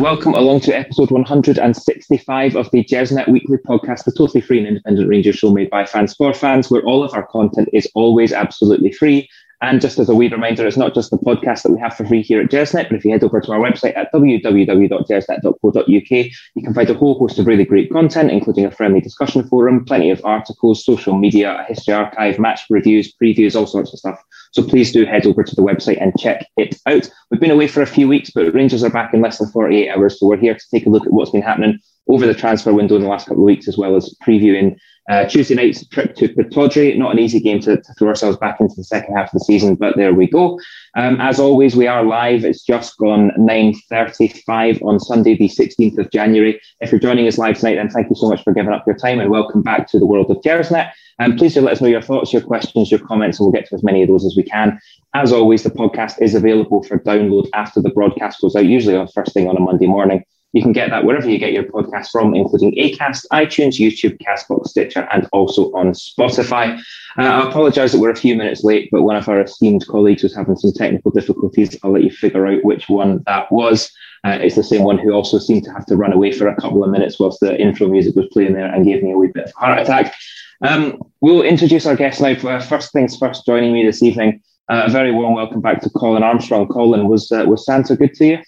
welcome along to episode 165 of the Gersnet Weekly podcast, the totally free and independent Rangers show made by fans for fans, where all of our content is always absolutely free. And just as a wee reminder, it's not just the podcast that we have for free here at Gersnet, but if you head over to our website at www.gersnet.co.uk, you can find a whole host of really great content, including a friendly discussion forum, plenty of articles, social media, a history archive, match reviews, previews, all sorts of stuff. So please do head over to the website and check it out. We've been away for a few weeks, but Rangers are back in less than 48 hours. So we're here to take a look at what's been happening over the transfer window in the last couple of weeks, as well as previewing uh, Tuesday night's trip to Pittodrie. Not an easy game to, to, throw ourselves back into the second half of the season, but there we go. Um, as always, we are live. It's just gone 9.35 on Sunday, the 16th of January. If you're joining us live tonight, then thank you so much for giving up your time and welcome back to the world of Gersnet. And um, please do let us know your thoughts, your questions, your comments, and we'll get to as many of those as we can. As always, the podcast is available for download after the broadcast goes out, usually on first thing on a Monday morning. You can get that wherever you get your podcast from, including Acast, iTunes, YouTube, Castbox, Stitcher, and also on Spotify. Uh, I apologise that we're a few minutes late, but one of our esteemed colleagues was having some technical difficulties. I'll let you figure out which one that was. Uh, it's the same one who also seemed to have to run away for a couple of minutes whilst the intro music was playing there and gave me a wee bit of a heart attack. Um, we'll introduce our guest now. Uh, first things first, joining me this evening, uh, a very warm welcome back to Colin Armstrong. Colin, was uh, was Santa good to you?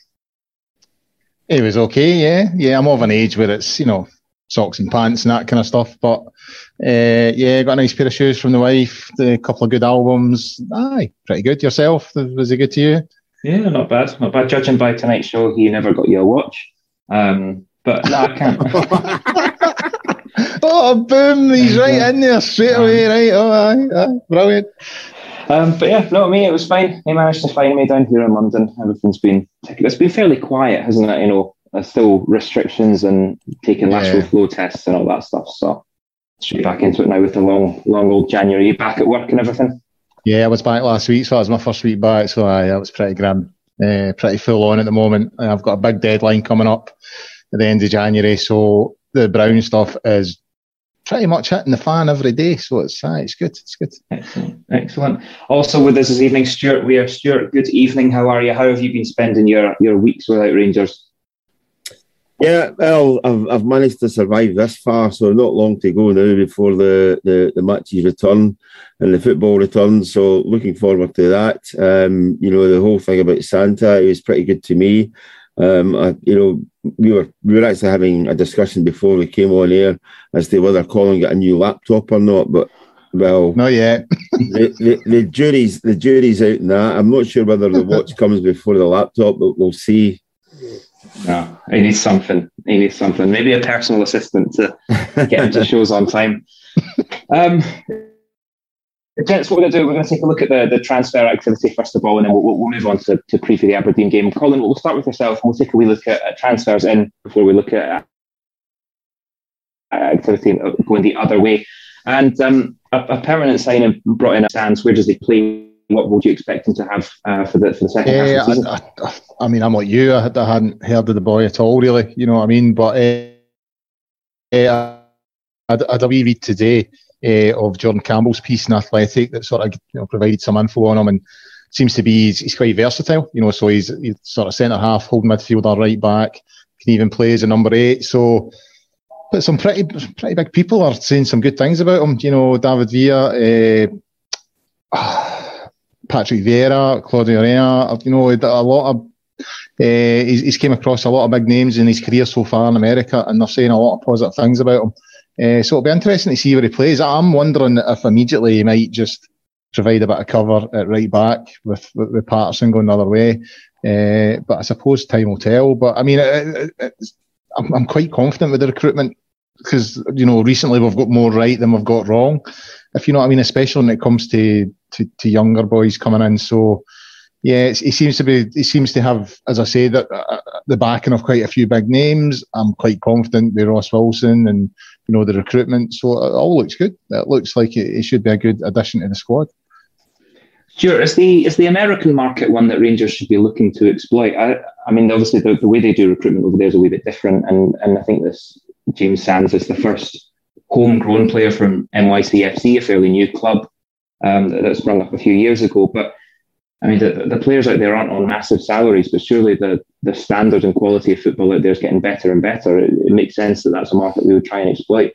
It was okay, yeah, yeah. I'm of an age where it's you know socks and pants and that kind of stuff, but uh, yeah, got a nice pair of shoes from the wife, a couple of good albums. Aye, pretty good. Yourself, was it good to you? Yeah, not bad, not bad. Judging by tonight's show, he never got you a watch. Um, but no, I can't. oh, boom! He's right in there straight away, right? Oh, aye, aye, brilliant. Um, but yeah, no, me, it was fine. He managed to find me down here in London. Everything's been it's been fairly quiet, hasn't it? You know, there's still restrictions and taking yeah. lateral flow tests and all that stuff. So straight back into it now with the long, long old January. back at work and everything? Yeah, I was back last week, so that was my first week back. So I, that was pretty grand, uh, pretty full on at the moment. I've got a big deadline coming up at the end of January, so the brown stuff is pretty much hitting the fan every day. So it's uh, it's good. It's good. Excellent. Excellent. Also with us this evening, Stuart Weir. Stuart, good evening. How are you? How have you been spending your, your weeks without Rangers? Yeah, well, I've, I've managed to survive this far, so not long to go now before the, the, the matches return and the football returns. So looking forward to that. Um, you know, the whole thing about Santa, it was pretty good to me. Um, I, you know, we were we were actually having a discussion before we came on air as to whether Colin got a new laptop or not. But well, not yet. the, the, the, jury's the jury's out in that. I'm not sure whether the watch comes before the laptop, but we'll see. No, he needs something. He needs something. Maybe a personal assistant to get into shows on time. Um, Gents, what we're going to do, we're going to take a look at the, the transfer activity first of all, and then we'll, we'll move on to, to preview the Aberdeen game. Colin, we'll start with yourself, and we'll take a wee look at, at transfers in before we look at uh, activity going the other way. And um, a, a, permanent signing brought in a stance. Where does he play? What would you expect him to have uh, for the for the second yeah, half of the season? I, I, I, mean, I'm like you. I, I, hadn't heard of the boy at all, really. You know what I mean? But uh, uh, I, I, I read today uh, of Jordan Campbell's piece in Athletic that sort of you know, provided some info on him and seems to be he's, he's quite versatile. You know, so he's, he's sort of centre half, holding midfielder, right back, can even play as a number eight. So, but some pretty pretty big people are saying some good things about him. You know, David Villa, uh, Patrick Vieira, Claudio Reyna. You know, a lot of uh, he's, he's came across a lot of big names in his career so far in America, and they're saying a lot of positive things about him. Uh, so it'll be interesting to see where he plays. I'm wondering if immediately he might just provide a bit of cover at right back with, with, with Patterson going the other way. Uh, but I suppose time will tell. But I mean, it, it, I'm, I'm quite confident with the recruitment because, you know, recently we've got more right than we've got wrong. If you know what I mean, especially when it comes to, to, to younger boys coming in. So, yeah, he seems to be. He seems to have, as I say, that uh, the backing of quite a few big names. I'm quite confident with Ross Wilson and you know the recruitment. So it all looks good. It looks like it, it should be a good addition to the squad. Sure. Is the is the American market one that Rangers should be looking to exploit? I, I mean, obviously the, the way they do recruitment over there is a wee bit different, and and I think this James Sands is the first homegrown player from NYCFC, a fairly new club um, that, that sprung up a few years ago, but I mean, the, the players out there aren't on massive salaries, but surely the, the standard and quality of football out there is getting better and better. It, it makes sense that that's a market we would try and exploit.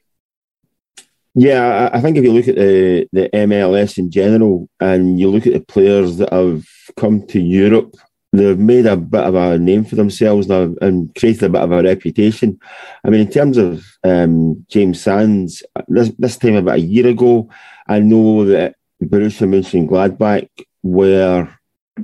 Yeah, I think if you look at the, the MLS in general and you look at the players that have come to Europe, they've made a bit of a name for themselves and created a bit of a reputation. I mean, in terms of um, James Sands, this, this time about a year ago, I know that Borussia Mönchengladbach were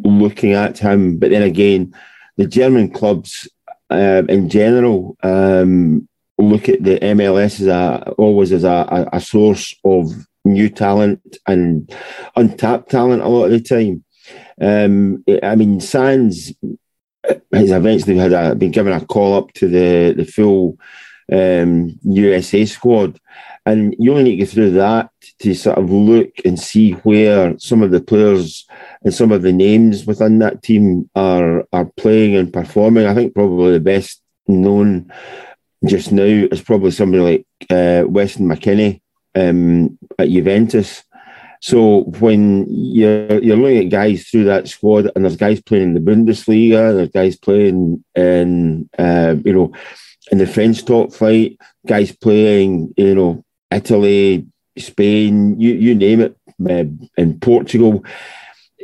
looking at him, but then again, the German clubs uh, in general um, look at the MLS as a always as a, a, source of new talent and untapped talent a lot of the time. Um, I mean, Sands has eventually had a, been given a call up to the the full um, USA squad, and you only need to go through that to sort of look and see where some of the players and some of the names within that team are are playing and performing. I think probably the best known just now is probably somebody like uh, Weston McKennie um, at Juventus. So when you're you're looking at guys through that squad, and there's guys playing in the Bundesliga, there's guys playing in uh, you know in the French top flight, guys playing you know Italy, Spain, you you name it, uh, in Portugal.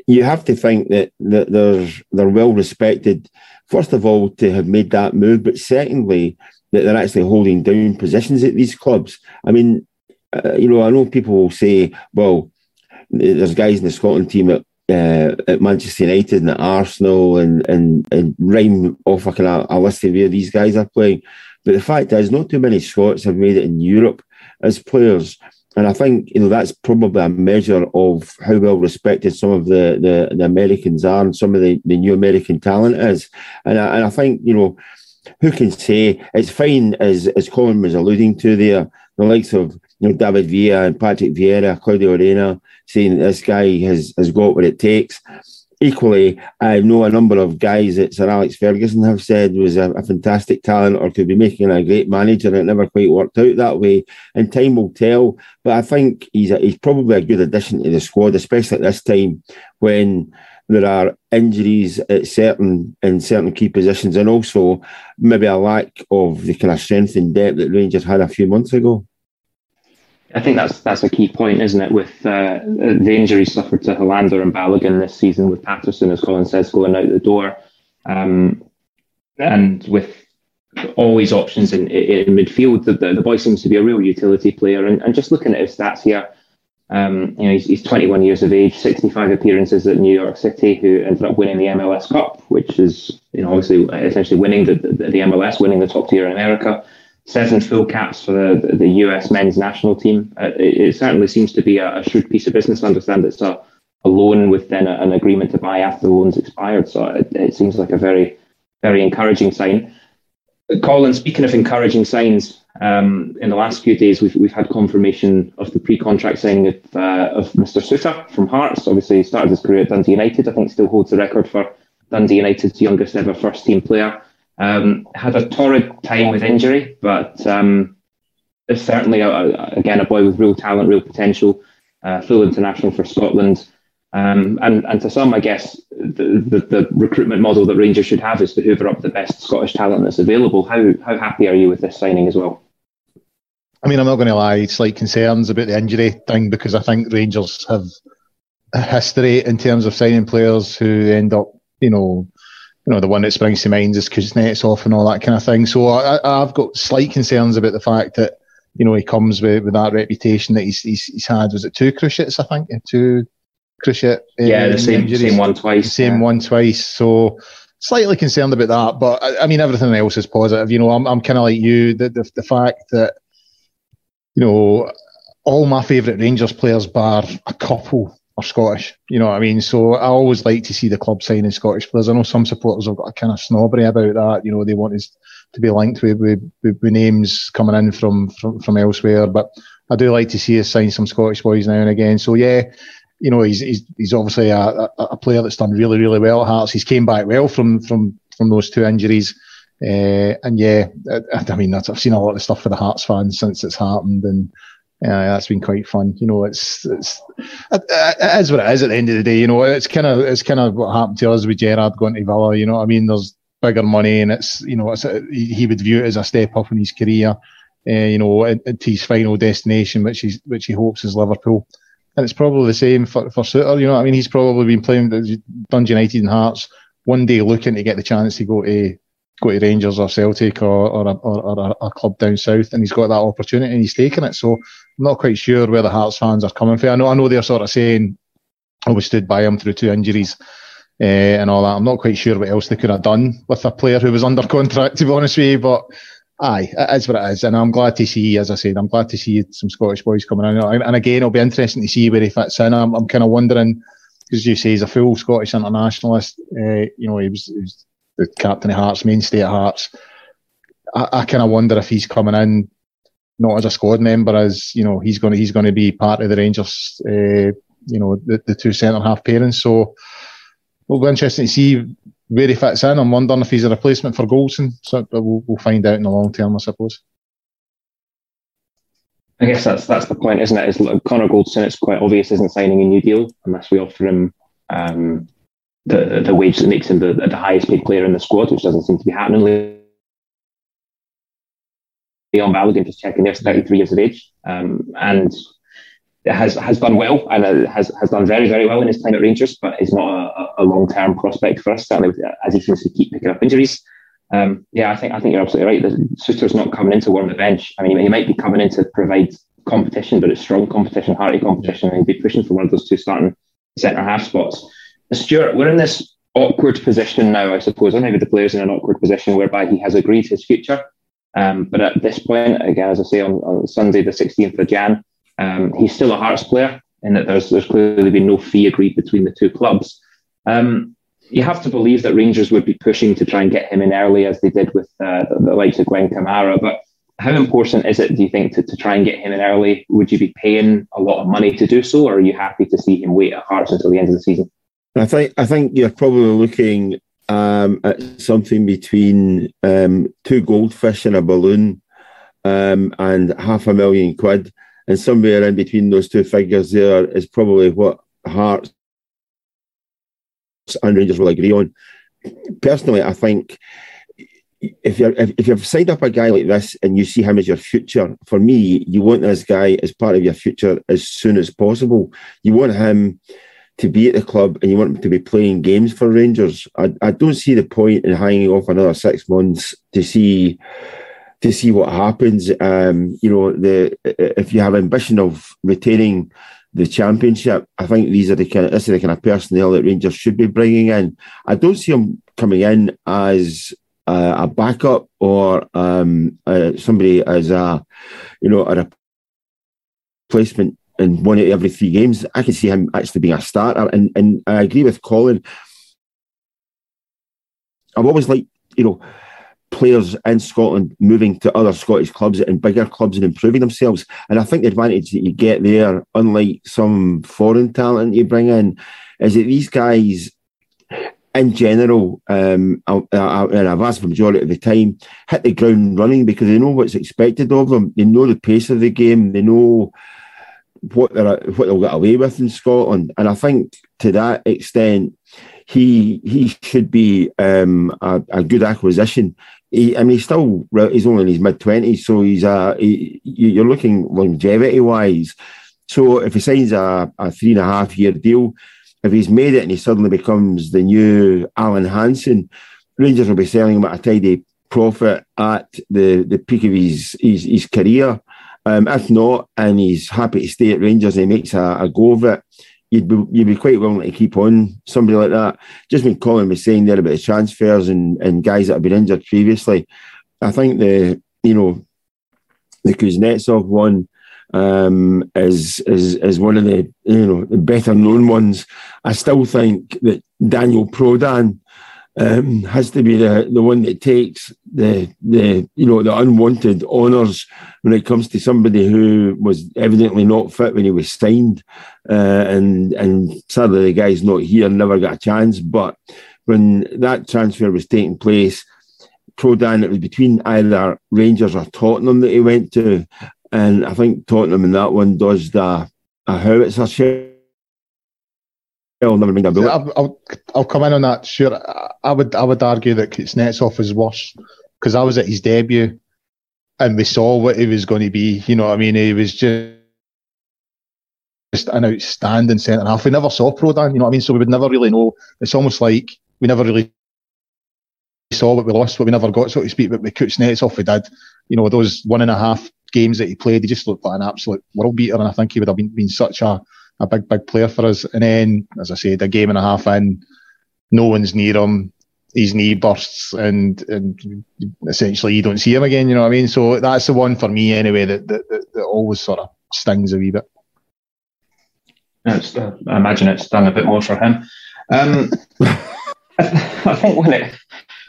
You have to think that that they're they're well respected. First of all, to have made that move, but secondly, that they're actually holding down positions at these clubs. I mean, uh, you know, I know people will say, well, there's guys in the Scotland team at, uh, at Manchester United and at Arsenal and, and, and rhyme off a kind of a list of where these guys are playing. But the fact is, not too many Scots have made it in Europe as players. And I think you know that's probably a measure of how well respected some of the, the, the Americans are and some of the, the new American talent is. And I, and I think you know who can say it's fine as as Colin was alluding to there, the likes of you know David Villa and Patrick Vieira, Claudio Reyna, saying this guy has has got what it takes. Equally, I know a number of guys that Sir Alex Ferguson have said was a, a fantastic talent or could be making a great manager. It never quite worked out that way, and time will tell. But I think he's a, he's probably a good addition to the squad, especially at this time when there are injuries at certain in certain key positions, and also maybe a lack of the kind of strength and depth that Rangers had a few months ago. I think that's that's a key point, isn't it? With uh, the injuries suffered to Helander and Balogun this season, with Patterson, as Colin says, going out the door, um, and with always options in, in midfield, the, the, the boy seems to be a real utility player. And, and just looking at his stats here, um, you know, he's, he's 21 years of age, 65 appearances at New York City, who ended up winning the MLS Cup, which is, you know, obviously essentially winning the, the, the MLS, winning the top tier in America. Seven full caps for the, the US men's national team. Uh, it, it, certainly seems to be a, a shrewd piece of business. I understand it's a, a loan with then a, an agreement to buy after the loan's expired. So it, it seems like a very, very encouraging sign. Colin, speaking of encouraging signs, um, in the last few days we've, we've had confirmation of the pre-contract signing of, uh, of Mr. Souttar from Hearts. Obviously, he started his career at Dundee United. I think still holds the record for Dundee United's youngest ever first-team player. Um, had a torrid time with injury, but um, is certainly, a, a, again, a boy with real talent, real potential. Uh, full international for Scotland. Um, and, and to some, I guess, the, the, the, recruitment model that Rangers should have is to hoover up the best Scottish talent that's available. How, how happy are you with this signing as well? I mean, I'm not going to lie, slight concerns about the injury thing because I think Rangers have a history in terms of signing players who end up, you know, you know, the one that springs to mind is Kuznetsov and all that kind of thing. So I, I've got slight concerns about the fact that, you know, he comes with, with that reputation that he's, he's, he's had. Was it two cruciates, I think? Two cruciate. Uh, yeah, the same, same one twice. Same yeah. one twice. So slightly concerned about that. But I, I mean, everything else is positive. You know, I'm, I'm kind of like you. The, the, the fact that, you know, all my favourite Rangers players, bar a couple, are Scottish. You know what I mean? So I always like to see the club signing Scottish players. I know some supporters have got a kind of snobbery about that. You know, they want us to be linked with, with, with, names coming in from, from, from elsewhere. But I do like to see us sign some Scottish boys now and again. So yeah, you know, he's he's, he's obviously a, a, a, player that's done really, really well at Hearts. He's came back well from from from those two injuries. Uh, and yeah, I, I, mean, I've seen a lot of stuff for the Hearts fans since it's happened, and yeah, that's been quite fun. You know, it's it's it, it is what it is at the end of the day. You know, it's kind of it's kind of what happened to us with Gerrard going to Villa. You know what I mean? There's bigger money, and it's you know it's a, he would view it as a step up in his career. Uh, you know, to his final destination, which he's which he hopes is Liverpool. And it's probably the same for for Souttar. You know, I mean, he's probably been playing Dundee United and Hearts. One day, looking to get the chance to go to go to Rangers or Celtic or or, or, or a, a, club down south, and he's got that opportunity and he's taking it. So I'm not quite sure where the Hearts fans are coming from. I know I know they're sort of saying, "Oh, we stood by him through two injuries." Uh, and all that. I'm not quite sure what else they could have done with a player who was under contract, to be honest with you. But aye, it is what it is. And I'm glad to see, as I said, I'm glad to see some Scottish boys coming in. And again, it'll be interesting to see where he fits in. I'm, I'm kind of wondering, because you say he's a full Scottish internationalist. Uh, you know, he was, he was, the captain of Hearts, mainstay at Hearts. I, I kind of wonder if he's coming in not as a squad member, as you know, he's going to he's going to be part of the Rangers. Uh, you know, the, the two centre half pairings. So it'll be interesting to see where he fits in. I'm wondering if he's a replacement for Goldson. So we'll, we'll find out in the long term, I suppose. I guess that's that's the point, isn't it? Is Connor Goldson, it's quite obvious, isn't signing a new deal unless we offer him um, the the wage that makes him the, the highest paid player in the squad, which doesn't seem to be happening. Leon Balogun, just checking there, 33 years of age, um, and has has done well and uh, has has done very very well in his time at Rangers, but is not a, a long term prospect for us. Certainly, as he seems to keep picking up injuries. Um, yeah, I think I think you're absolutely right. Souttar's not coming in to warm the bench. I mean, he might be coming in to provide competition, but it's strong competition, hearty competition, and he'd be pushing for one of those two starting centre half spots. Stuart, we're in this awkward position now, I suppose, or maybe the player's in an awkward position whereby he has agreed his future. Um, but at this point, again, as I say, on, on Sunday, the 16th of Jan, um, he's still a Hearts player in that there's, there's clearly been no fee agreed between the two clubs. Um, you have to believe that Rangers would be pushing to try and get him in early, as they did with uh, the, likes of Glen Kamara. But how important is it, do you think, to, to try and get him in early? Would you be paying a lot of money to do so, or are you happy to see him wait at Hearts until the end of the season? I think I think you're probably looking um, at something between um, two goldfish in a balloon um, and half a million quid, and somewhere in between those two figures there is probably what Hearts and Rangers will agree on. Personally, I think if you're if, if you've signed up a guy like this and you see him as your future, for me, you want this guy as part of your future as soon as possible. You want him to be at the club and you want him to be playing games for Rangers. I, I don't see the point in hanging off another six months to see to see what happens. Um, you know, the if you have ambition of retaining the championship, I think these are the kind of this is the kind of personnel that Rangers should be bringing in. I don't see him coming in as a, a backup or um, uh, somebody as a you know a replacement in one of every three games. I can see him actually being a starter, and and I agree with Colin. I've always liked you know players in Scotland moving to other Scottish clubs and bigger clubs and improving themselves. And I think the advantage that you get there, unlike some foreign talent you bring in, is that these guys in general, um, and a vast majority of the time, hit the ground running because they know what's expected of them. They know the pace of the game. They know what they're what they'll get away with in Scotland. And I think to that extent, he he should be um, a, a, good acquisition. He, I mean, he's still he's only in his mid twenties, so he's a he, you're looking longevity wise. So if he signs a, a three and a half year deal, if he's made it and he suddenly becomes the new Alan Hansen, Rangers will be selling him at a tidy profit at the, the peak of his his, his career. Um, if not, and he's happy to stay at Rangers and he makes a, a go of it, you'd be you'd be quite willing to keep on somebody like that. Just when Colin was saying there about the transfers and, and guys that have been injured previously, I think the you know the Kuznetsov one um, is is is one of the you know the better known ones. I still think that Daniel Prodan um, has to be the, the one that takes the the you know the unwanted honours when it comes to somebody who was evidently not fit when he was signed, uh, and and sadly the guy's not here, never got a chance. But when that transfer was taking place, Prodan it was between either Rangers or Tottenham that he went to. and I think Tottenham in that one does the a howitzer shell. Never mind bullet. I'll, I'll, I'll come in on that. Sure, I, I would I would argue that Kuznetsov is worse because I was at his debut, and we saw what he was going to be. You know what I mean? He was just just an outstanding centre half. We never saw Prodan, you know what I mean? So we would never really know. It's almost like we never really saw what we lost, what we never got, so to speak. But with Kuznetsov, we did. You know, those one and a half games that he played, he just looked like an absolute world beater, and I think he would have been, been such a, a big, big player for us. And then, as I said, a game and a half in, no one's near him. His knee bursts, and, and essentially you don't see him again. You know what I mean? So that's the one for me anyway that that, that, that always sort of stings a wee bit. It's, uh, I imagine it's done a bit more for him. Um, I think when it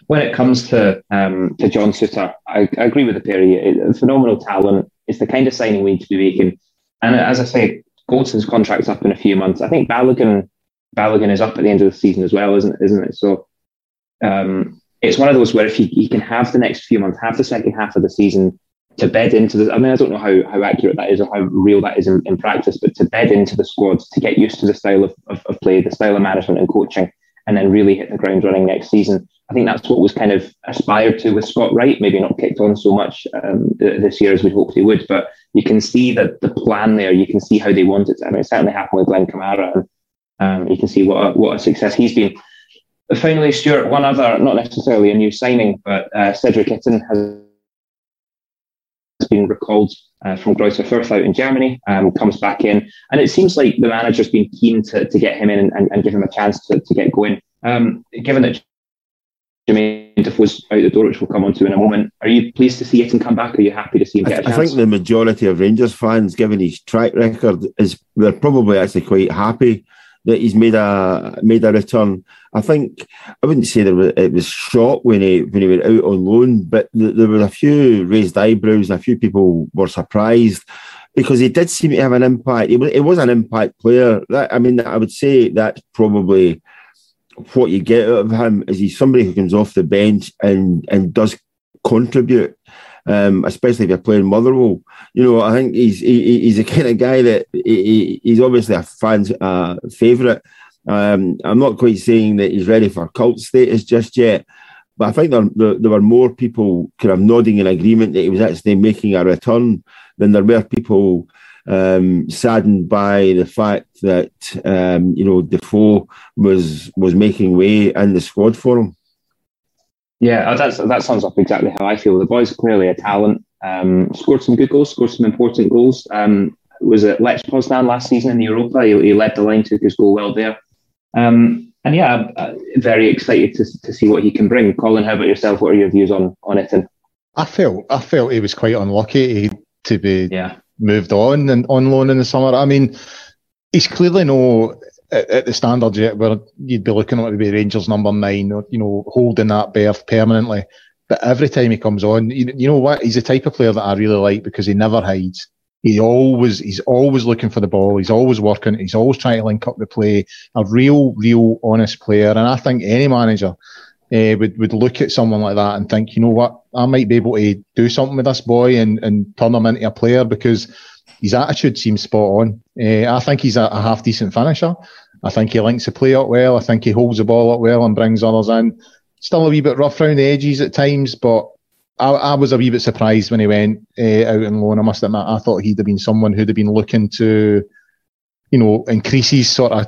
when it comes to um, to John Souttar, I, I, agree with the Perry. A phenomenal talent. It's the kind of signing we need to be making. And as I say, Goldson's contract's up in a few months. I think Balogun Balogun is up at the end of the season as well, isn't isn't it? So um, it's one of those where if he, he can have the next few months, have the second half of the season to bed into the. I mean, I don't know how, how accurate that is or how real that is in, in practice, but to bed into the squad, to get used to the style of, of, of play, the style of management and coaching, and then really hit the ground running next season. I think that's what was kind of aspired to with Scott Wright. Maybe not kicked on so much um, this year as we hoped he would, but you can see that the plan there. You can see how they want it. I mean, it certainly happened with Glen Kamara, and um, you can see what a, what a success he's been. Finally, Stuart, one other, not necessarily a new signing, but uh, Cedric Itten has been recalled uh, from Greuther Fürth out in Germany, um, comes back in. And it seems like the manager's been keen to, to get him in and, and give him a chance to, to get going. Um, given that Jermaine Defoe's out the door, which we'll come on to in a moment, are you pleased to see it and come back? Are you happy to see him get I, I think the majority of Rangers fans, given his track record, is they're probably actually quite happy that he's made a made a return. I think I wouldn't say was, it was shock when he when he went out on loan, but th- there were a few raised eyebrows and a few people were surprised because he did seem to have an impact. It was, he was an impact player. That, I mean, I would say that's probably what you get out of him is he's somebody who comes off the bench and and does contribute um, especially if you're playing Motherwell. You know, I think he's he, he's the kind of guy that he, he's obviously a fan's uh, favourite. Um, I'm not quite saying that he's ready for cult status just yet, but I think there, there, were more people kind of nodding in agreement that he was actually making a return than there were people um, saddened by the fact that um, you know Defoe was was making way in the squad for him. Yeah, uh, that's, that sums up exactly how I feel. The boy's clearly a talent. Um, scored some good goals, scored some important goals. Um, was at Lech Poznan last season in the Europa. He, he, led the line, took his goal well there. Um, and yeah, I'm uh, very excited to, to see what he can bring. Colin, how about yourself? What are your views on on it? I felt I felt he was quite unlucky to be yeah. moved on and on loan in the summer. I mean, he's clearly no at, at the standards yet where you'd be looking at maybe Rangers number nine or, you know, holding that berth permanently. But every time he comes on, you, you know what? He's the type of player that I really like because he never hides. He always, he's always looking for the ball. He's always working. He's always trying to link up the play. A real, real honest player. And I think any manager uh, would, would look at someone like that and think, you know what? I might be able to do something with this boy and, and turn him into a player because his attitude seems spot on. Uh, I think he's a, a, half decent finisher. I think he links the play up well. I think he holds the ball up well and brings others in. Still a wee bit rough around the edges at times, but I, I was a wee bit surprised when he went uh, out on loan. I must admit, I thought he'd have been someone who'd have been looking to, you know, increase his sort of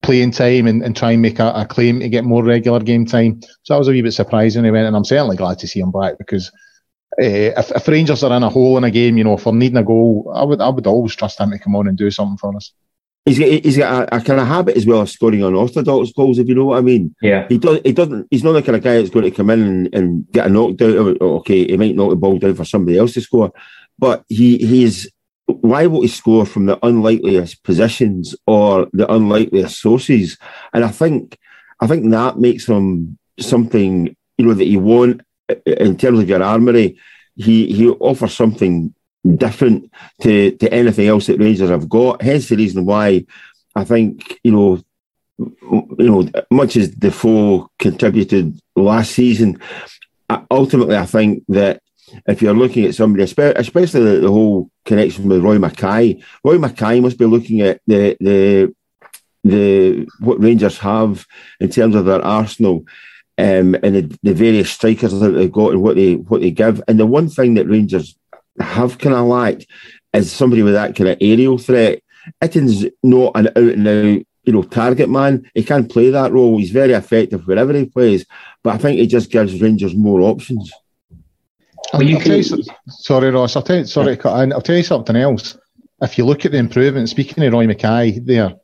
playing time and, and try and make a, a claim to get more regular game time. So I was a wee bit surprised when he went, and I'm certainly glad to see him back because uh, if, if, Rangers are in a hole in a game, you know, if we're needing a goal, I would I would always trust him to come on and do something for us. He's got, he's got a, a kind of habit as well of scoring unorthodox goals, if you know what I mean. Yeah. He does. He doesn't. He's not the kind of guy that's going to come in and, and get a knockdown. Okay, he might knock the ball down for somebody else to score, but he he is liable to score from the unlikeliest positions or the unlikeliest sources, and I think I think that makes him something you know that you want in terms of your armory, he he offers something different to to anything else that Rangers have got. Hence the reason why I think you know you know much as Defoe contributed last season, ultimately I think that if you're looking at somebody, especially the, the whole connection with Roy Makaay, Roy Makaay must be looking at the the the what Rangers have in terms of their arsenal. Um, and the, the various strikers that they've got and what they what they give. And the one thing that Rangers have kind of lacked is somebody with that kind of aerial threat. Itten's not an out and out you know, target man. He can play that role. He's very effective wherever he plays. But I think he just gives Rangers more options. Well, you can... you, sorry, Ross. I'll tell you, sorry, I'll tell you something else. If you look at the improvement, speaking of Roy Makaay there,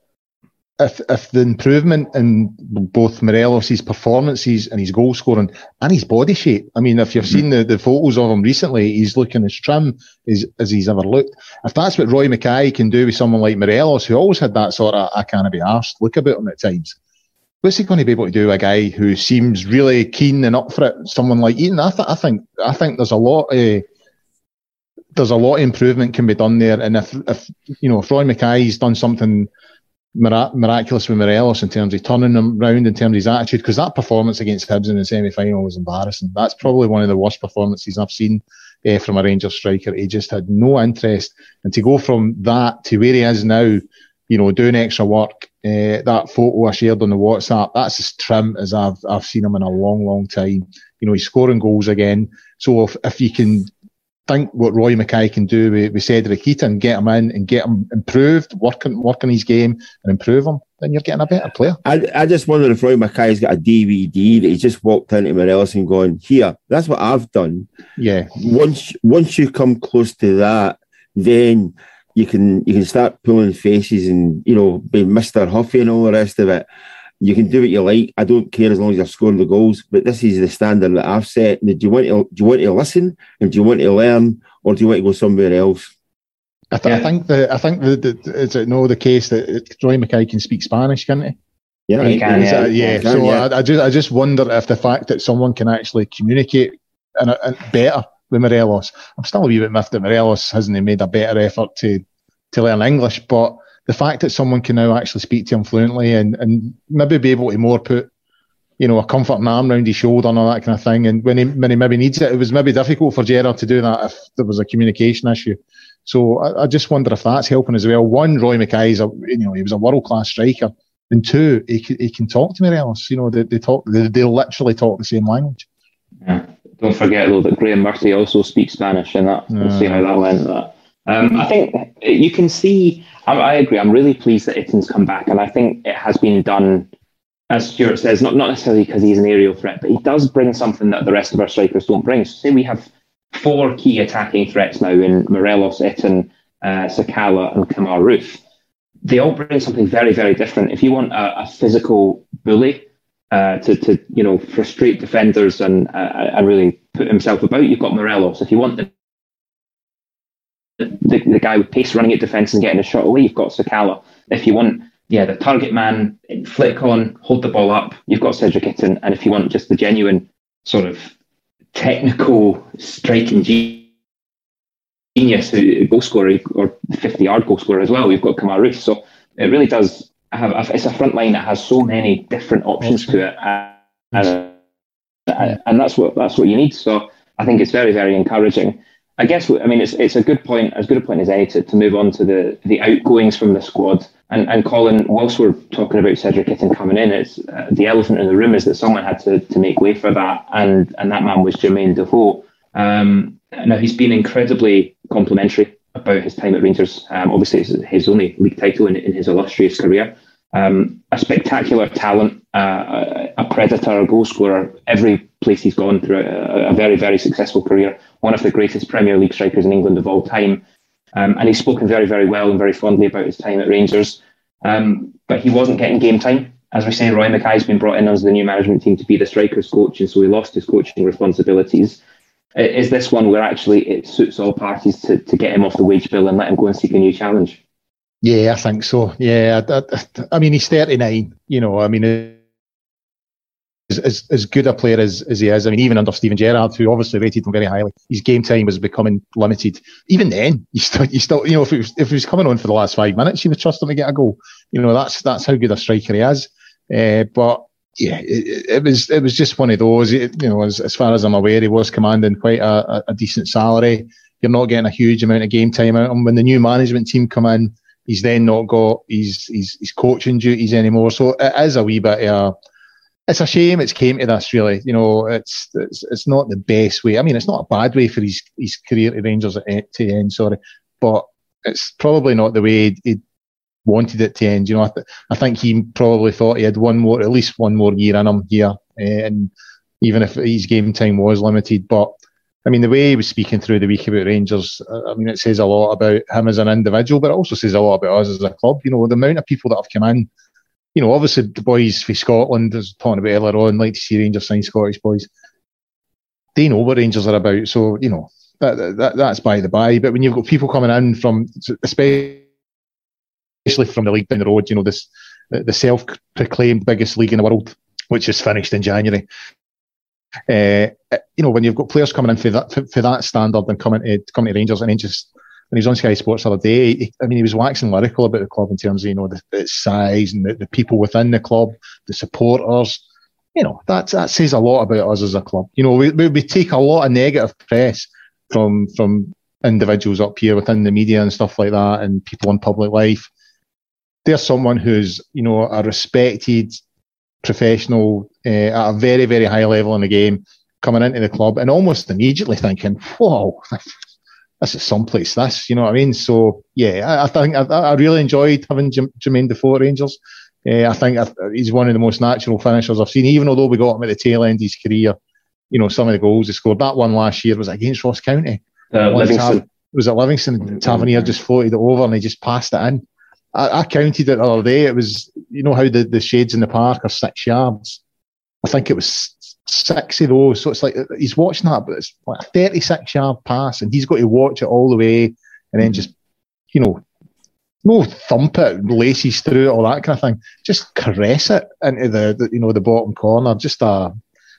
if if the improvement in both Morelos' performances and his goal scoring and his body shape, I mean, if you've seen the, the photos of him recently, he's looking as trim as, as he's ever looked. If that's what Roy Makaay can do with someone like Morelos, who always had that sort of I can't be arsed look about him at times, what's he going to be able to do? With a guy who seems really keen and up for it, someone like Itten. I, th- I think I think there's a lot of there's a lot of improvement can be done there, and if if you know if Roy Makaay's done something miraculous with Morelos in terms of turning them round in terms of his attitude because that performance against Hibs in the semi final was embarrassing. That's probably one of the worst performances I've seen uh, from a Rangers striker. He just had no interest, and to go from that to where he is now, you know, doing extra work. Uh, that photo I shared on the WhatsApp, that's as trim as I've I've seen him in a long, long time. You know, he's scoring goals again. So if, if you can think what Roy Makaay can do with, with Cedric Itten, get him in and get him improved, working working his game and improve him, then you're getting a better player. I, I just wonder if Roy Makaay's got a DVD that he just walked into Morelos and going, here, that's what I've done. Yeah. Once once you come close to that, then you can you can start pulling faces and you know be Mr. Huffy and all the rest of it. You can do what you like. I don't care as long as you're scoring the goals. But this is the standard that I've set. Do you want to do you want to listen and do you want to learn, or do you want to go somewhere else? I, th- yeah. I think the I think the, the is it no the case that Roy Makaay can speak Spanish, can't he? Yeah, he can. Yeah, yeah. Can, so yeah. I, I, just I just wonder if the fact that someone can actually communicate and better with Morelos. I'm still a wee bit miffed that Morelos hasn't made a better effort to to learn English, but the fact that someone can now actually speak to him fluently and, and maybe be able to more put, you know, a comforting arm around his shoulder and all that kind of thing. And when he, when he maybe needs it, it was maybe difficult for Gerrard to do that if there was a communication issue. So I, I just wonder if that's helping as well. One, Roy Makaay is a, you know, he was a world class striker. And two, he, he can talk to Morelos. You know, they, they talk, they, they literally talk the same language. Yeah. Don't forget though that Graeme Murty also speaks Spanish, and that we'll see how that went. That um, I think you can see I, I agree. I'm really pleased that Itten's come back, and I think it has been done, as Stuart says, not not necessarily because he's an aerial threat, but he does bring something that the rest of our strikers don't bring. So say we have four key attacking threats now in Morelos, Itten, uh, Sakala, and Kemar Roofe. They all bring something very, very different. If you want a, a physical bully uh, to, to you know frustrate defenders and uh, and really put himself about, you've got Morelos. If you want the the, the guy with pace running at defence and getting a shot away, you've got Sakala. If you want, yeah, the target man, flick on, hold the ball up, you've got Cedric. And if you want just the genuine sort of technical striking genius, uh, goal scorer or 50 yard goal scorer as well, you've got Roofe. So it really does have, it's a front line that has so many different options to it. And, and, and that's what, that's what you need. So I think it's very, very encouraging. I guess I mean it's it's a good point, as good a point as any to, to move on to the the outgoings from the squad. And and Colin, whilst we're talking about Cedric Itten coming in, it's uh, the elephant in the room is that someone had to, to make way for that, and and that man was Jermaine Defoe. Um, now he's been incredibly complimentary about his time at Rangers. Um, obviously, it's his only league title in, in his illustrious career. Um, a spectacular talent, uh, a predator, a goal scorer. Every place he's gone through a, a, very, very successful career. One of the greatest Premier League strikers in England of all time. Um, and he's spoken very, very well and very fondly about his time at Rangers. Um, but he wasn't getting game time. As we say, Roy Makaay's been brought in as the new management team to be the strikers coach, and so he lost his coaching responsibilities. Is this one where actually it suits all parties to, to get him off the wage bill and let him go and seek a new challenge? Yeah, I think so. Yeah, I, I, I mean, he's 39. You know, I mean, as, as good a player as, as he is, I mean, even under Steven Gerrard, who obviously rated him very highly, his game time was becoming limited. Even then, you still, you still, you know, if he was, if he was coming on for the last five minutes, you would trust him to get a goal. You know, that's that's how good a striker he is. Uh, but yeah, it, it, was it was just one of those. It, you know, as, as far as I'm aware, he was commanding quite a, a, decent salary. You're not getting a huge amount of game time out. And when the new management team come in, he's then not got his his, his coaching duties anymore. So it is a wee bit. Uh, it's a shame it's came to this. Really, you know, it's, it's it's not the best way. I mean, it's not a bad way for his his career at Rangers to end. Sorry, but it's probably not the way he wanted it to end. You know, I, th- I think he probably thought he had one more, at least one more year in him here, uh, and even if his game time was limited, but. I mean, the way he was speaking through the week about Rangers, I mean, it says a lot about him as an individual, but it also says a lot about us as a club. You know, the amount of people that have come in, you know, obviously the boys for Scotland, as talking about earlier on, like to see Rangers sign Scottish boys. They know what Rangers are about. So, you know, that, that, that's by the by. But when you've got people coming in from, especially from the league down the road, you know, this the self-proclaimed biggest league in the world, which is finished in January. Uh, you know, when you've got players coming in for that for, for that standard and coming to coming to Rangers, and then just he was on Sky Sports the other day, he, I mean, he was waxing lyrical about the club in terms of you know the, its size and the, the people within the club, the supporters. You know, that that says a lot about us as a club. You know, we, we, we take a lot of negative press from from individuals up here within the media and stuff like that, and people in public life. There's someone who's you know a respected professional uh, at a very very high level in the game coming into the club and almost immediately thinking, "Whoa, this is someplace." This, you know what I mean? So yeah, I, I think I, I, really enjoyed having Jermaine Defoe at Rangers. Uh, I think he's one of the most natural finishers I've seen. Even although we got him at the tail end of his career, you know, some of the goals he scored. That one last year was against Ross County. Uh, Livingston. was at Livingston. Mm-hmm. Tavernier just floated it over and he just passed it in. I, I, counted it the other day. It was, you know, how the, the shades in the park are six yards. I think it was six of those. So it's like he's watching that, but it's like a 36 yard pass and he's got to watch it all the way and then mm-hmm. just, you know, no thump it, laces through it, all that kind of thing. Just caress it into the, the you know, the bottom corner. Just a,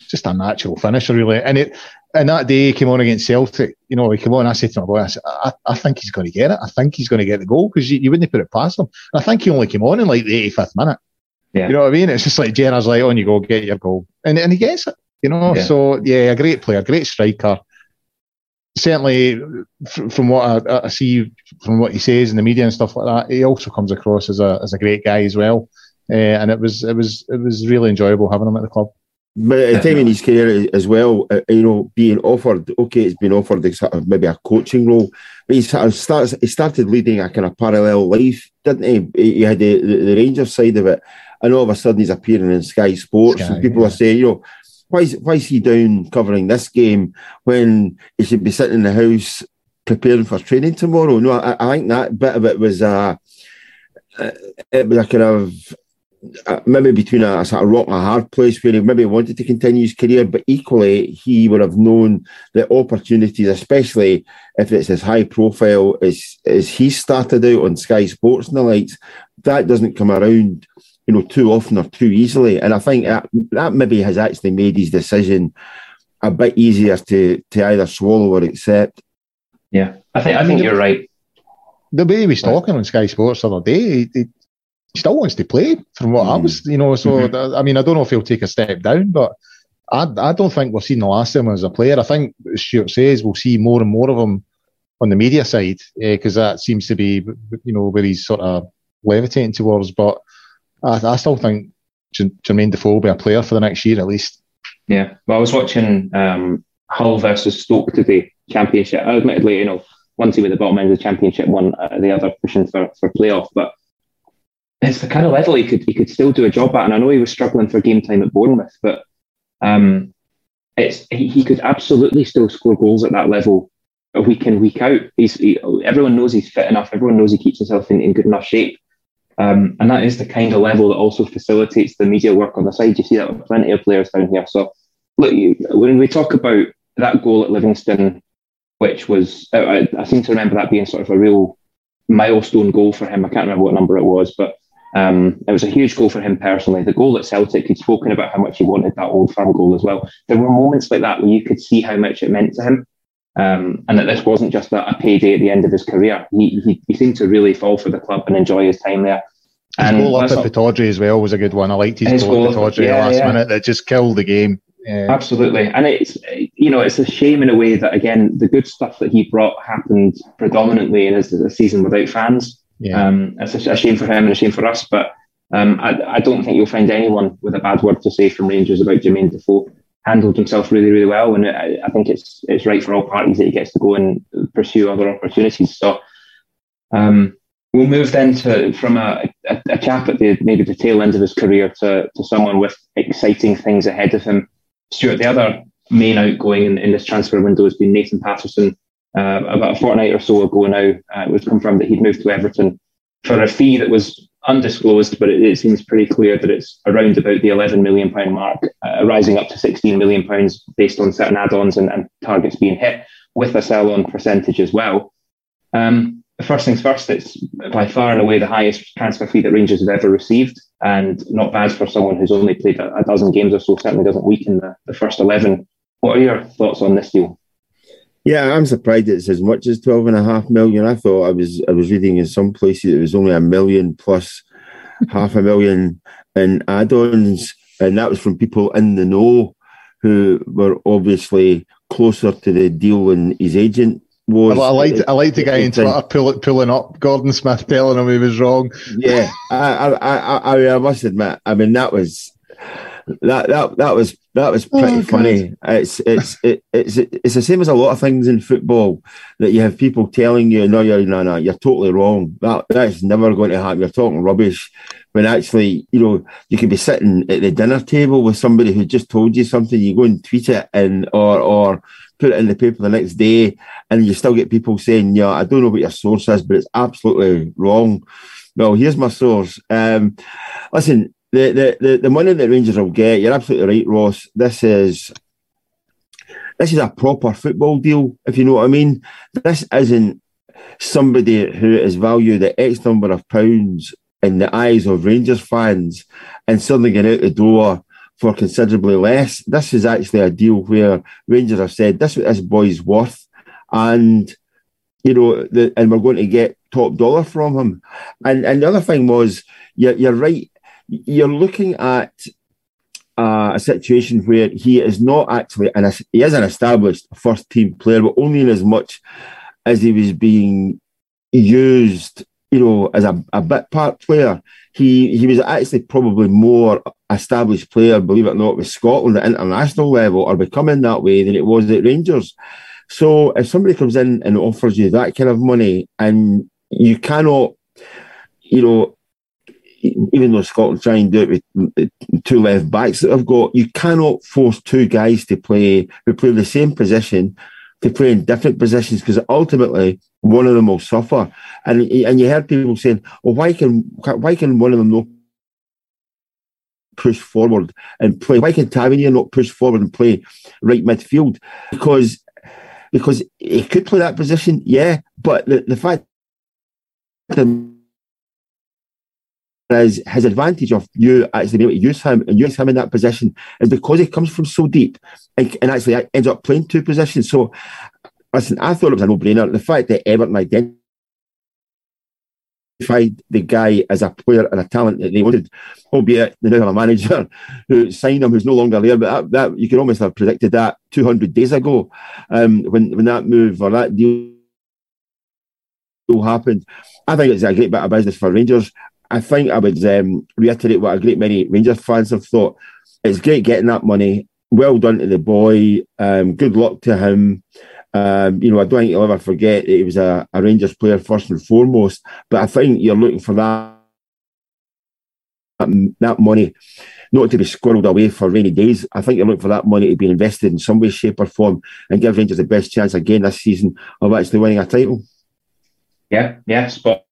just a natural finisher, really. And it, and that day he came on against Celtic, you know, he came on. I said to my boy, I said, I, I think he's going to get it. I think he's going to get the goal because you, you, wouldn't have put it past him. And I think he only came on in like the 85th minute. Yeah. You know what I mean? It's just like Jenner's like, on you go, get your goal. And, and he gets it, you know? Yeah. So, yeah, a great player, great striker. Certainly, from what I, I, see, from what he says in the media and stuff like that, he also comes across as a as a great guy as well. Uh, and it was it was it was really enjoyable having him at the club. But at the time in his career as well, uh, you know, being offered, okay, it's been offered sort of maybe a coaching role, but he sort of starts, he started leading a kind of parallel life, didn't he? He had the, the, the Rangers side of it, and all of a sudden he's appearing in Sky Sports, Sky, and people yeah. are saying, you know, why is, why is he down covering this game when he should be sitting in the house preparing for training tomorrow? No, I, I think that bit of it was a, uh, it was a kind of uh, maybe between a, a, sort of rock and a hard place where he maybe wanted to continue his career, but equally he would have known the opportunities, especially if it's as high profile as as he started out on Sky Sports and the likes. That doesn't come around, you know, too often or too easily. And I think that, that maybe has actually made his decision a bit easier to to either swallow or accept. Yeah, I think I think you're right. The way he was talking on Sky Sports the other day, he, he still wants to play from what mm. I was, you know. So mm-hmm. I mean, I don't know if he'll take a step down, but I, I don't think we've seen the last of him as a player. I think Stuart says we'll see more and more of him on the media side because uh, that seems to be, you know, where he's sort of levitating towards. But I, I still think Jermaine Defoe will be a player for the next year at least. Yeah, well, I was watching um, Hull versus Stoke today, Championship. Admittedly, you know, one team at the bottom end of the Championship, one uh, the other pushing for for playoff, but it's the kind of level he could he could still do a job at. And I know he was struggling for game time at Bournemouth, but um, it's he, he could absolutely still score goals at that level week in week out. He's he, everyone knows he's fit enough. Everyone knows he keeps himself in, in good enough shape. Um, and that is the kind of level that also facilitates the media work on the side. You see that with plenty of players down here. So look, when we talk about that goal at Livingston, which was I, I seem to remember that being sort of a real milestone goal for him. I can't remember what number it was, but um, it was a huge goal for him personally. The goal at Celtic, he'd spoken about how much he wanted that old firm goal as well. There were moments like that where you could see how much it meant to him. Um, and that this wasn't just a, a, payday at the end of his career. He, he, he seemed to really fall for the club and enjoy his time there. And his goal up at Pittodrie as well was a good one. I liked his, his goal, goal at Pittodrie yeah, last yeah. minute that just killed the game. Absolutely, and it's you know it's a shame in a way that again the good stuff that he brought happened predominantly in his, his season without fans. Yeah. Um, it's a, a, shame for him and a shame for us, but um, I, I, don't think you'll find anyone with a bad word to say from Rangers about Jermaine Defoe. Handled himself really, really well, and I, I think it's it's right for all parties that he gets to go and pursue other opportunities. So, um, we'll move then to from a, a, a, chap at the maybe the tail end of his career to, to someone with exciting things ahead of him. Stuart, the other main outgoing in, in this transfer window has been Nathan Patterson. Uh, about a fortnight or so ago now, uh, it was confirmed that he'd moved to Everton for a fee that was undisclosed, but it, it seems pretty clear that it's around about the 11 million pound mark, uh, rising up to 16 million pounds based on certain add-ons and, and, targets being hit, with a sell-on percentage as well. Um, first things first, it's by far and away the highest transfer fee that Rangers have ever received, and not bad for someone who's only played a, a dozen games or so. Certainly doesn't weaken the, the first eleven. What are your thoughts on this deal? Yeah, I'm surprised it's as much as twelve and a half million. I thought I was I was reading in some places it was only a million plus half a million in add-ons, and that was from people in the know who were obviously closer to the deal than his agent was. I, I liked I liked the guy in Twitter pull, pulling up Gordon Smith, telling him he was wrong. Yeah, I, I, I, I must admit, I mean that was that that that was that was pretty oh, funny. It's it's it, it's it's the same as a lot of things in football that you have people telling you, no, you're no, no, you're totally wrong. That that's never going to happen. You're talking rubbish. When actually, you know, you could be sitting at the dinner table with somebody who just told you something. You go and tweet it and or or put it in the paper the next day, and you still get people saying, "Yeah, I don't know what your source is, but it's absolutely wrong." Well, here's my source. Um, listen, the, the the money that Rangers will get, you're absolutely right, Ross. This is this is a proper football deal, if you know what I mean. This isn't somebody who is valued at X number of pounds in the eyes of Rangers fans and suddenly get out the door for considerably less. This is actually a deal where Rangers have said this this boy's worth, and you know, the, and we're going to get top dollar from him. And and the other thing was, you're, you're right. You're looking at uh, a situation where he is not actually, and he is an established first team player, but only in as much as he was being used you know, as a, a bit part player, he he was actually probably more established player, believe it or not, with Scotland at international level or becoming that way than it was at Rangers. So if somebody comes in and offers you that kind of money and you cannot, you know, even though Scotland try and do it with two left backs that I've got, you cannot force two guys to play who play the same position to play in different positions because ultimately one of them will suffer. And and you heard people saying, "Well, why can why can one of them not push forward and play? Why can Tavernier not push forward and play right midfield? Because because he could play that position, yeah, but the, the fact is his advantage of you actually being able to use him and use him in that position is because he comes from so deep and, and actually ends up playing two positions. So, listen, I thought it was a no-brainer. The fact that Everton identified the guy as a player and a talent that they wanted, albeit they now have a manager who signed him who's no longer there. But that, that you could almost have predicted that 200 days ago um, when when that move or that deal happened. I think it's a great bit of business for Rangers. I think I would um, reiterate what a great many Rangers fans have thought. It's great getting that money. Well done to the boy. Um, good luck to him. Um, you know, I don't think you'll ever forget that he was a, a, Rangers player first and foremost. But I think you're looking for that that money not to be squirreled away for rainy days. I think you're looking for that money to be invested in some way, shape, or form and give Rangers the best chance again this season of actually winning a title. Yeah, yeah, spot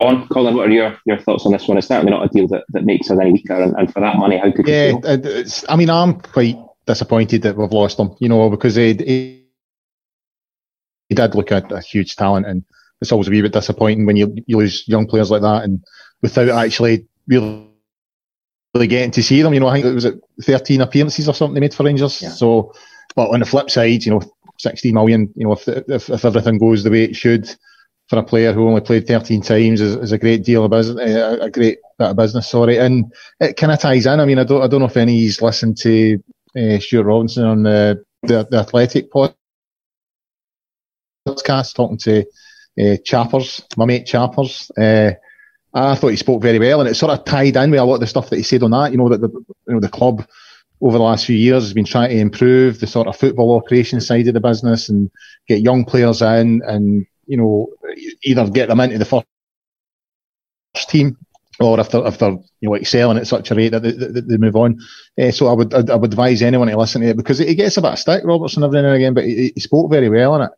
on. Colin, what are your, your thoughts on this one? It's certainly not a deal that, that makes us any weaker, and, and for that money, how could yeah, you feel? I mean, I'm quite disappointed that we've lost him, you know, because he, he, he did look at a huge talent, and it's always a wee bit disappointing when you, you lose young players like that and without actually really really getting to see them. You know, I think it was at 13 appearances or something they made for Rangers. Yeah. So, but on the flip side, you know, 60 million, you know, if, if, if everything goes the way it should, for a player who only played 13 times is, is a great deal of business, uh, a great bit of business, sorry. And it kind of ties in. I mean, I don't, I don't know if any's listened to uh, Stuart Robertson on the, the, the Athletic podcast talking to uh, Chappers, my mate Chappers. Uh, I thought he spoke very well, and it sort of tied in with a lot of the stuff that he said on that. You know that the you know the club over the last few years has been trying to improve the sort of football operation side of the business and get young players in, and you know either get them into the first team or if they're, if they're you know excelling at such a rate that they, they move on. Uh, so I would I would advise anyone to listen to it because he gets a bit of stick Robertson every now and again, but he, he spoke very well on it,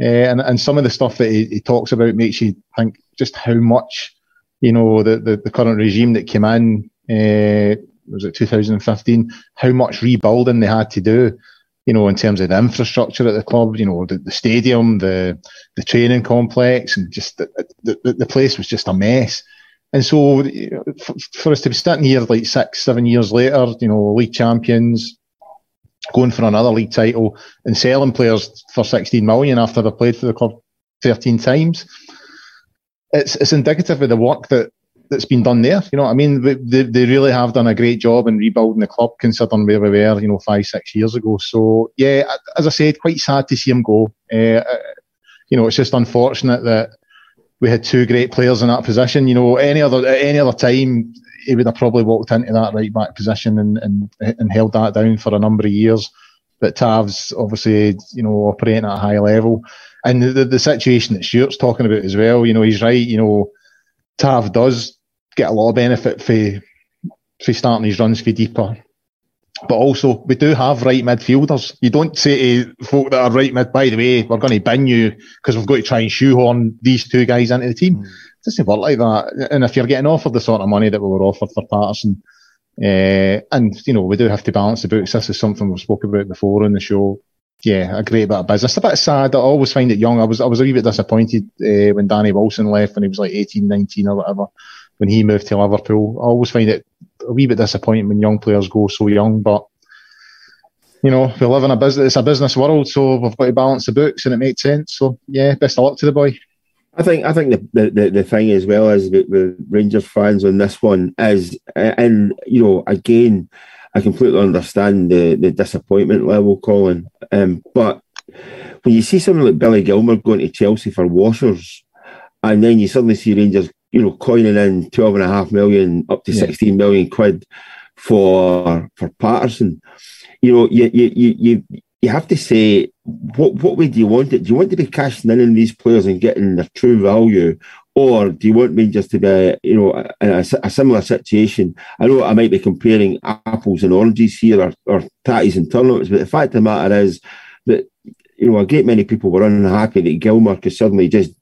uh, and and some of the stuff that he, he, talks about makes you think just how much you know the the, the current regime that came in uh, was it 2015 how much rebuilding they had to do. You know, in terms of the infrastructure at the club, you know, the, the stadium, the the training complex, and just the, the, the place was just a mess. And so for us to be sitting here like six, seven years later, you know, league champions, going for another league title and selling players for 16 million after they played for the club 13 times, it's, it's indicative of the work that, that's been done there. You know I mean? They, they really have done a great job in rebuilding the club considering where we were, you know, five, six years ago. So yeah, as I said, quite sad to see him go. Uh, you know, it's just unfortunate that we had two great players in that position. You know, any other at any other time, he would have probably walked into that right back position and, and, and held that down for a number of years. But Tav's obviously, you know, operating at a high level. And the, the situation that Stuart's talking about as well, you know, he's right. You know, Tav does get a lot of benefit for, for starting his runs for deeper but also, we do have right midfielders. You don't say to folk that are right mid, by the way, we're going to bin you because we've got to try and shoehorn these two guys into the team. Mm. It doesn't work like that. And if you're getting offered the sort of money that we were offered for Patterson, uh, and, you know, we do have to balance the books. This is something we've spoken about before on the show. Yeah, a great bit of business. A bit sad. I always find it young. I was, I was a wee bit disappointed uh, when Danny Wilson left when he was like 18, 19 or whatever, when he moved to Liverpool. I always find it a wee bit disappointing when young players go so young, but you know, we live in a business, it's a business world, so we've got to balance the books and it makes sense. So yeah, best of luck to the boy. I think I think the, the, the thing as well as with, with Rangers fans on this one is, and you know, again, I completely understand the, the disappointment level, Colin. Um, but when you see someone like Billy Gilmour going to Chelsea for washers, and then you suddenly see Rangers you know, coining in 12 and a half million up to yeah. 16 million quid for for Patterson. You know, you you you you have to say what what way do you want it? Do you want to be cashing in on these players and getting their true value, or do you want me just to be, you know, in a, a, similar situation? I know I might be comparing apples and oranges here, or, or tatties and turnips, but the fact of the matter is that you know a great many people were unhappy that Gilmour could suddenly just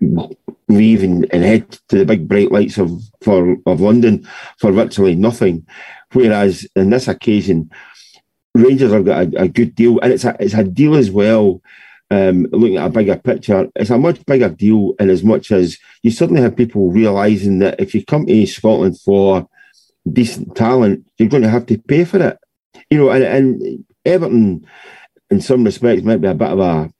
leave and, and head to the big bright lights of for of London for virtually nothing. Whereas in this occasion, Rangers have got a, a good deal, and it's a it's a deal as well. Um, looking at a bigger picture, it's a much bigger deal in as much as you suddenly have people realising that if you come to Scotland for decent talent, you're going to have to pay for it. You know, and, and Everton, in some respects, might be a bit of a, a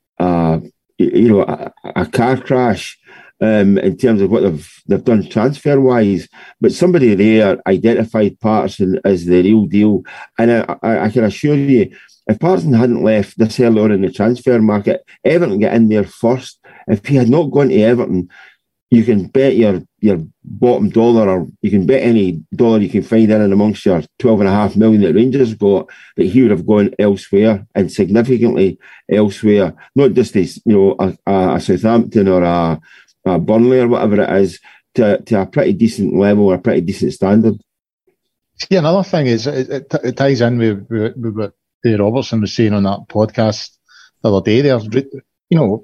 you know, a, a car crash um, in terms of what they've they've done transfer wise. But somebody there identified Patterson as the real deal, and I, I, I can assure you, if Patterson hadn't left this early on in the transfer market, Everton get in there first. If he had not gone to Everton, you can bet your your bottom dollar, or you can bet any dollar you can find in and amongst your twelve and a half million that Rangers got, that he would have gone elsewhere and significantly elsewhere, not just as you know a, a Southampton or a, a Burnley or whatever it is, to to a pretty decent level or a pretty decent standard. Yeah, another thing is it, it, it ties in with, what Robertson was saying on that podcast the other day. There, you know,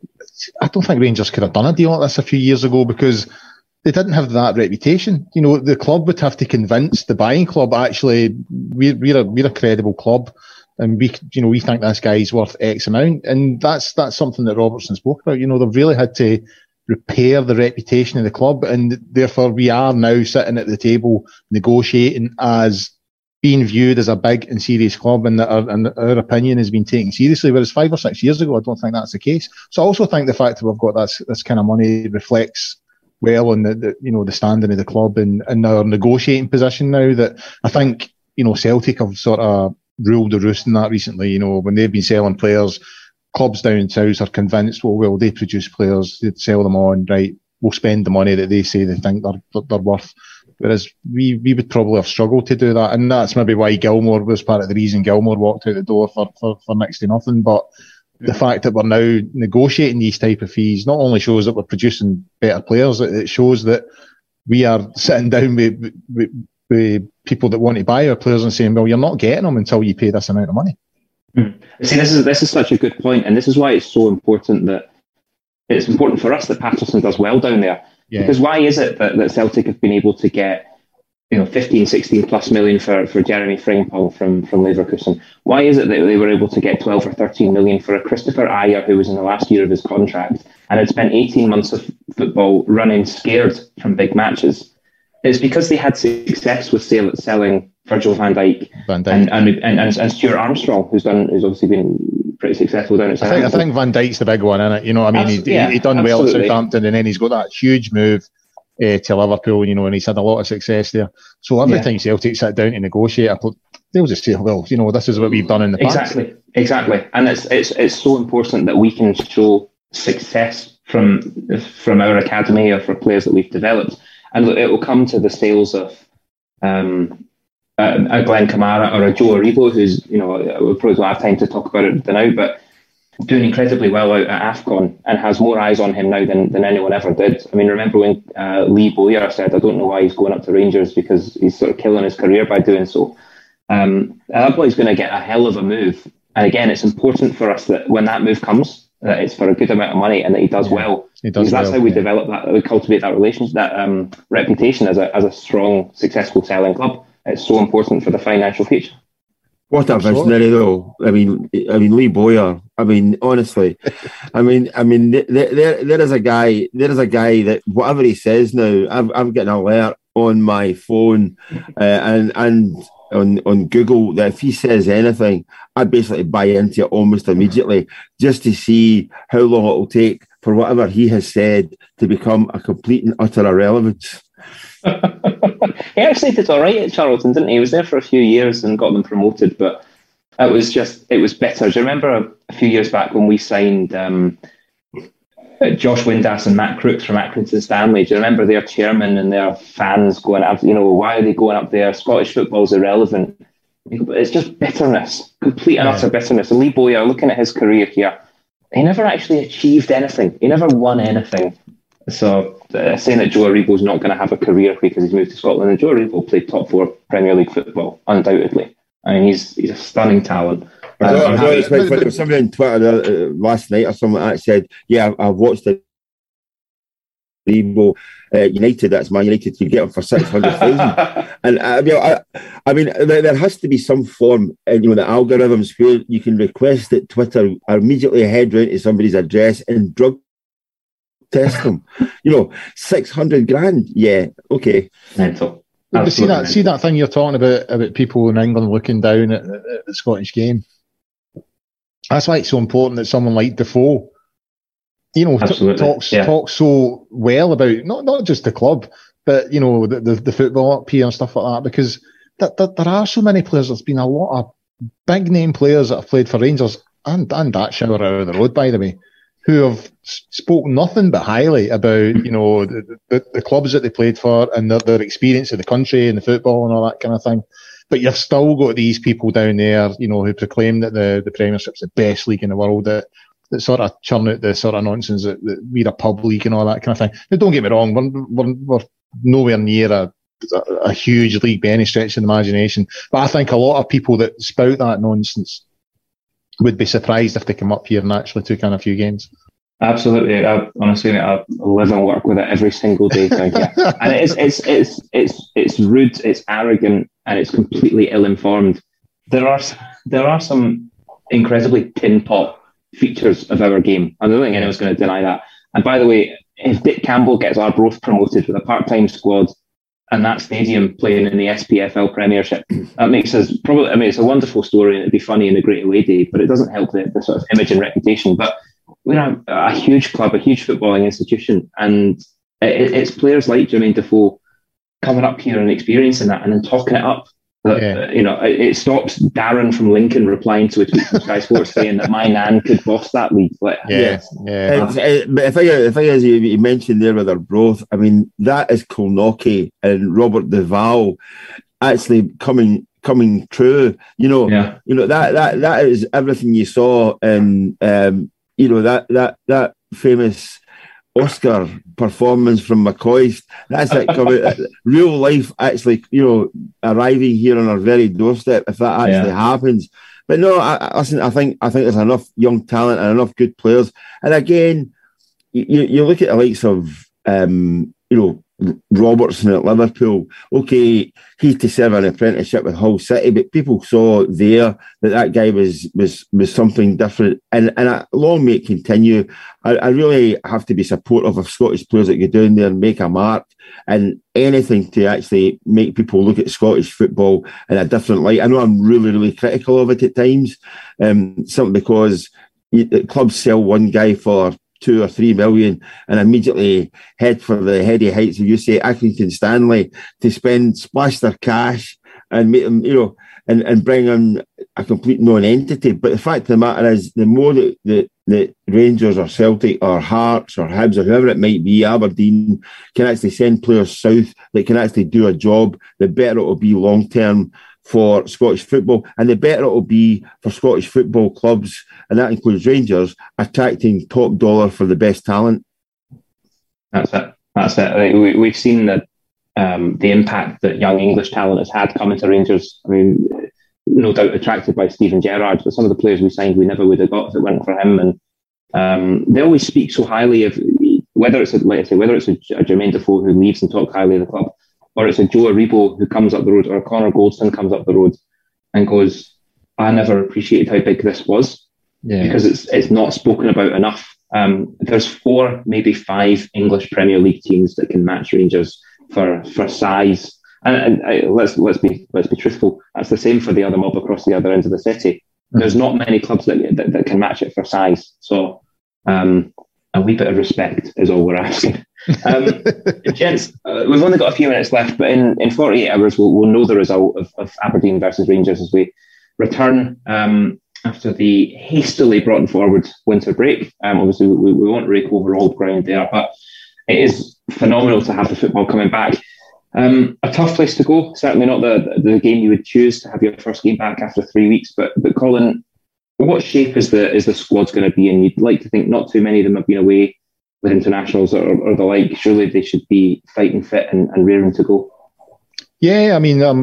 I don't think Rangers could have done a deal like this a few years ago because they didn't have that reputation. You know, the club would have to convince the buying club actually we're we're a, we're a credible club, and we you know we think this guy's worth X amount, and that's that's something that Robertson spoke about. You know, they've really had to repair the reputation of the club, and therefore we are now sitting at the table negotiating as being viewed as a big and serious club and that our, and our opinion has been taken seriously. Whereas five or six years ago, I don't think that's the case. So I also think the fact that we've got this, this kind of money reflects well on the, the you know the standing of the club and, and our negotiating position now that I think you know Celtic have sort of ruled the roost in that recently. You know when they've been selling players, clubs down south are convinced well, well they produce players, they sell them on right. We'll spend the money that they say they think they're they're worth Whereas we, we would probably have struggled to do that. And that's maybe why Gilmour was part of the reason Gilmour walked out the door for, for, for next to nothing. But the fact that we're now negotiating these type of fees not only shows that we're producing better players, it shows that we are sitting down with, with, with people that want to buy our players and saying, well, you're not getting them until you pay this amount of money. Mm. See, this is this is such a good point, and this is why it's so important that it's important for us that Patterson does well down there yeah. Because why is it that, that Celtic have been able to get you know 15, 16 plus million for, for Jeremy Frimpong from, from Leverkusen? Why is it that they were able to get 12 or 13 million for a Kristoffer Ajer who was in the last year of his contract and had spent 18 months of football running scared from big matches? It's because they had success with selling Virgil van Dijk, van Dijk. And, and, and, and, Stuart Armstrong, who's done who's obviously been pretty successful down at I think, I think Van Dijk's the big one, isn't it? You know, I mean, he, yeah, he, he done absolutely. well at Southampton, and then he's got that huge move uh, to Liverpool, you know, and he's had a lot of success there. So every yeah. time Celtic sit down to negotiate, I thought, they'll just say, well, you know, this is what we've done in the past. Exactly, exactly. And it's it's it's so important that we can show success from from our academy or for players that we've developed, and it will come to the sales of. Um, a Glen Kamara or a Joe Aribo, who's, you know, we'll probably don't have time to talk about it now, but doing incredibly well out at AFCON and has more eyes on him now than, than anyone ever did. I mean, remember when uh, Lee Bowyer said, I don't know why he's going up to Rangers because he's sort of killing his career by doing so. Um, that boy's going to get a hell of a move. And again, it's important for us that when that move comes, that it's for a good amount of money and that he does yeah, well. He does because that's well, how we yeah. develop that, we cultivate that relationship, that um, reputation as a, as a strong, successful selling club. It's so important for the financial future. What a visionary, though. I mean, I mean Lee Bowyer. I mean, honestly, I mean, I mean, there, there, there is a guy. There is a guy that whatever he says now, I'm, I'm getting an alert on my phone, uh, and and on on Google that if he says anything, I basically buy into it almost immediately, just to see how long it will take for whatever he has said to become a complete and utter irrelevance. He actually did all right at Charlton, didn't he? He was there for a few years and got them promoted, but it was just it was better. Do you remember a, few years back when we signed um, Josh Windass and Matt Crooks from Accrington Stanley? Do you remember their chairman and their fans going up? You know, why are they going up there? Scottish football's irrelevant. It's just bitterness, complete and utter bitterness. And Lee Bowyer, looking at his career here, he never actually achieved anything. He never won anything. So uh, saying that Joe Aribo's not going to have a career because he's moved to Scotland, and Joe Aribo played top four Premier League football, undoubtedly. I mean, he's he's a stunning talent. Um, I there was somebody on Twitter uh, last night or something like that said, "Yeah, I've watched the Aribo uh, United. That's my United. You get him for six hundred thousand. and I mean, I, I mean, there, there, has to be some form, uh, you know, the algorithms where you can request that Twitter are immediately head round to somebody's address and drug test them. you know, six hundred grand. Yeah, okay. Mental. see that see that thing you're talking about about people in England looking down at, at the Scottish game. That's why it's so important that someone like Defoe, you know, t- talks yeah. talks so well about not not just the club, but you know the the, the football up here and stuff like that. Because th- th- there are so many players. There's been a lot of big name players that have played for Rangers and and that shower out of the road, by the way, who have spoke nothing but highly about you know the, the, the clubs that they played for and their, their, experience of the country and the football and all that kind of thing. But you've still got these people down there, you know, who proclaim that the the Premiership's the best league in the world. That that sort of churn out the sort of nonsense that, that we're a pub league and all that kind of thing. Now, don't get me wrong, we're, we're, we're nowhere near a, a, a huge league by any stretch of the imagination. But I think a lot of people that spout that nonsense would be surprised if they come up here and actually took on a few games. Absolutely. I, honestly, I live and work with it every single day. and it's, it's, it's, it's, it's rude, it's arrogant, and it's completely ill-informed. There are, there are some incredibly tin pot features of our game. I don't think anyone's going to deny that. And by the way, if Dick Campbell gets our Arbroath promoted with a part-time squad and that stadium playing in the SPFL Premiership. That makes us probably, I mean, it's a wonderful story and it'd be funny in a great away day, but it doesn't help the, the sort of image and reputation. But we're a, a huge club, a huge footballing institution, and it, it's players like Jermaine Defoe coming up here and experiencing that and then talking it up. That, yeah. uh, you know, it, it, stops Darren from Lincoln replying to a tweet from Sky Sports saying that my nan could boss that league. Like, yeah, yeah. yeah. but if I, if I, as you, you mentioned there with Arbroath, I mean, that is Kilnockie and Robert Duvall actually coming coming true. You know, yeah. you know that that that is everything you saw in um, you know that that that famous Oscar performance from McCoist. That's it coming real life actually, you know, arriving here on our very doorstep if that actually yeah. happens. But no, I, I, listen, I think I think there's enough young talent and enough good players. And again, you, you look at the likes of um, you know, Robertson at Liverpool. Okay, he to serve an apprenticeship with Hull City, but people saw there that that guy was was was something different. And and I, long may it continue. I, I, really have to be supportive of Scottish players that get down there and make a mark, and anything to actually make people look at Scottish football in a different light. I know I'm really really critical of it at times, um, simply because clubs sell one guy for two or three million and immediately head for the heady heights of UCA Accrington Stanley to spend splash their cash and make them, you know, and, and bring in a complete non-entity. But the fact of the matter is, the more that the, the Rangers or Celtic or Hearts or Hibs or whoever it might be, Aberdeen can actually send players south that can actually do a job, the better it will be long term for Scottish football, and the better it will be for Scottish football clubs, and that includes Rangers, attracting top dollar for the best talent. That's it. That's it. we, we've seen that um, the impact that young English talent has had coming to Rangers. I mean, no doubt attracted by Steven Gerrard, but some of the players we signed we never would have got if it weren't for him. And um, they always speak so highly of whether it's a, like I say, whether it's a, a Jermaine Defoe who leaves and talk highly of the club, or it's a Joe Aribo who comes up the road, or a Connor Goldson comes up the road and goes, "I never appreciated how big this was," yeah. because it's it's not spoken about enough. Um, there's four, maybe five English Premier League teams that can match Rangers for for size. And, and uh, let's let's be let's be truthful. That's the same for the other mob across the other end of the city. Mm-hmm. There's not many clubs that, that, that can match it for size. So um, a wee bit of respect is all we're asking. Um, gents, uh, we've only got a few minutes left, but in, in 48 hours, we'll, we'll know the result of, of Aberdeen versus Rangers as we return um, after the hastily brought forward winter break. Um, obviously, we, we won't rake over old ground there, but it is phenomenal to have the football coming back. Um, a tough place to go. Certainly not the, the game you would choose to have your first game back after three weeks. But but Colin, what shape is the is the squad's going to be in? You'd like to think not too many of them have been away with internationals or, or the like, surely they should be fighting fit and, and to go. Yeah, I mean, I've,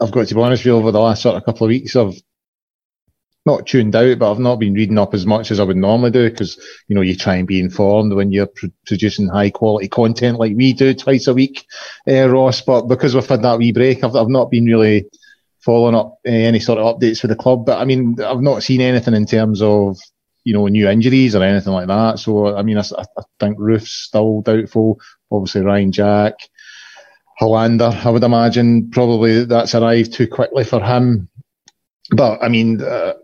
I've got to be honest with you, over the last sort of couple of weeks, I've not tuned out, but I've not been reading up as much as I would normally do because, you know, you try and be informed when you're pr- producing high quality content like we do twice a week, uh, Ross. But because we've had that wee break, I've, I've not been really following up uh, any sort of updates for the club. But I mean, I've not seen anything in terms of you know, new injuries or anything like that. So, I mean, I, I think Roofe's still doubtful. Obviously, Ryan Jack, Helander, I would imagine probably that's arrived too quickly for him. But, I mean, uh,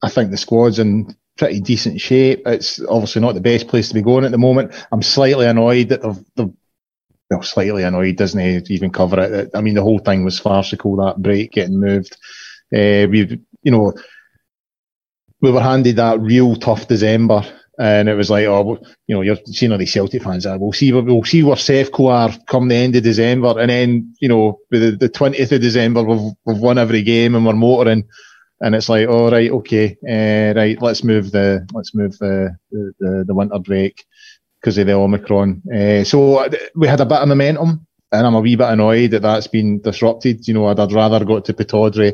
I think the squad's in pretty decent shape. It's obviously not the best place to be going at the moment. I'm slightly annoyed that they've, they've well, slightly annoyed, doesn't he, even cover it. I mean, the whole thing was farcical, that break getting moved. Uh, we, you know, we were handed that real tough December. And it was like, oh, you know, you're seeing all these Celtic fans. Uh, we'll see, we'll see where Sevco are come the end of December, and then you know, the twentieth of December, we've we've won every game and we're motoring, and it's like, all oh, right, okay, uh, right, let's move the let's move the the, the winter break because of the Omicron. Uh, so we had a bit of momentum, and I'm a wee bit annoyed that that's been disrupted. You know, I'd, I'd rather got to Pittodrie.